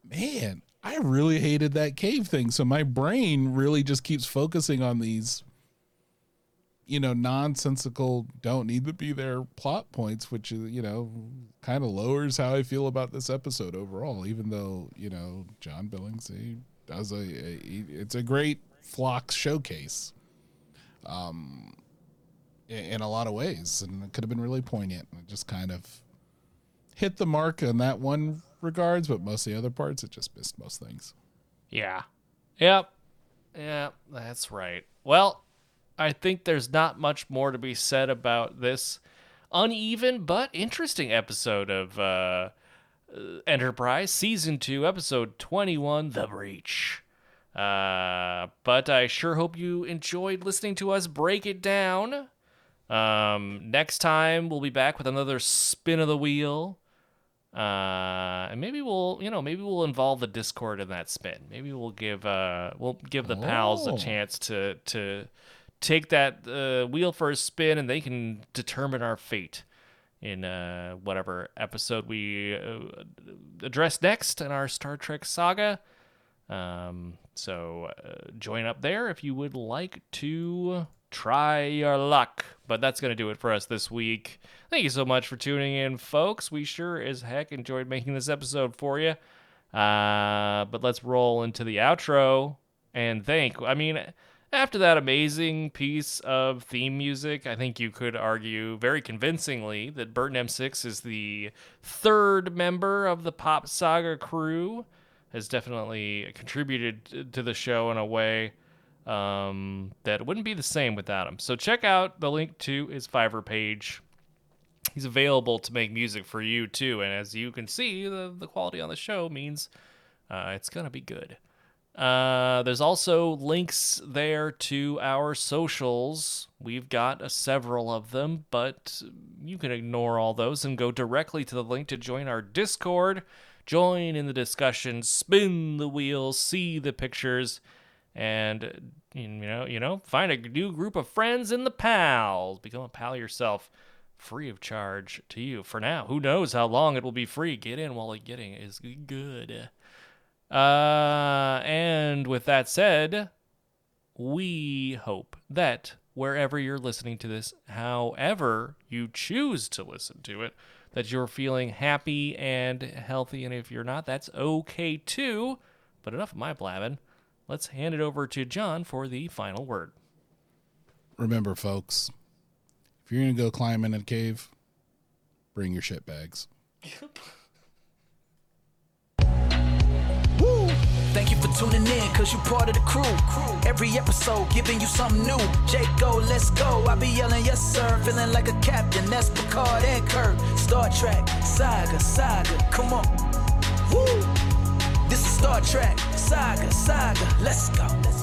man, I really hated that cave thing, so my brain really just keeps focusing on these you know, nonsensical, don't need to be there plot points, which is, you know, kind of lowers how I feel about this episode overall. Even though, you know, John Billingsley does a, a it's a great Phlox showcase, um, in, a lot of ways, and it could have been really poignant. It just kind of hit the mark on that one regards, but most of the other parts, it just missed most things. Yeah. Yep. Yep, that's right. Well, I think there's not much more to be said about this uneven but interesting episode of uh, uh, Enterprise, Season 2, Episode 21 The Breach. Uh, but I sure hope you enjoyed listening to us break it down. Um, next time, we'll be back with another spin of the wheel. Uh, and maybe we'll, you know, maybe we'll involve the Discord in that spin. Maybe we'll give, uh, we'll give the pals a Oh. chance to to take that uh, wheel for a spin, and they can determine our fate. in uh, whatever episode we uh, address next in our Star Trek saga. Um, so uh, join up there if you would like to try your luck. But that's going to do it for us this week. Thank you so much for tuning in, folks. We sure as heck enjoyed making this episode for you. Uh, but let's roll into the outro and thank. I mean, after that amazing piece of theme music, I think you could argue very convincingly that burtonm6 is the third member of the Pop Saga crew. Has definitely contributed to the show in a way um, that wouldn't be the same without him. So check out the link to his Fiverr page. He's available to make music for you too, and as you can see, the the quality on the show means uh, it's gonna be good. Uh, there's also links there to our socials. We've got uh, several of them, but you can ignore all those and go directly to the link to join our Discord. Join in the discussion, spin the wheel, see the pictures, and you know, you know, find a new group of friends in the pals. Become a pal yourself, free of charge to you for now. Who knows how long it will be free? Get in while getting is good. Uh, and with that said, we hope that wherever you're listening to this, however you choose to listen to it, that you're feeling happy and healthy. And if you're not, that's okay too. But enough of my blabbing. Let's hand it over to John for the final word. Remember, folks, if you're going to go climb in a cave, bring your shit bags. *laughs* tuning in, cause you part of the crew. Every episode giving you something new. Jake, go, let's go. I be yelling, yes, sir. Feeling like a captain. That's Picard and Kirk. Star Trek, Saga, Saga. Come on. Woo! This is Star Trek, Saga, Saga. Let's go.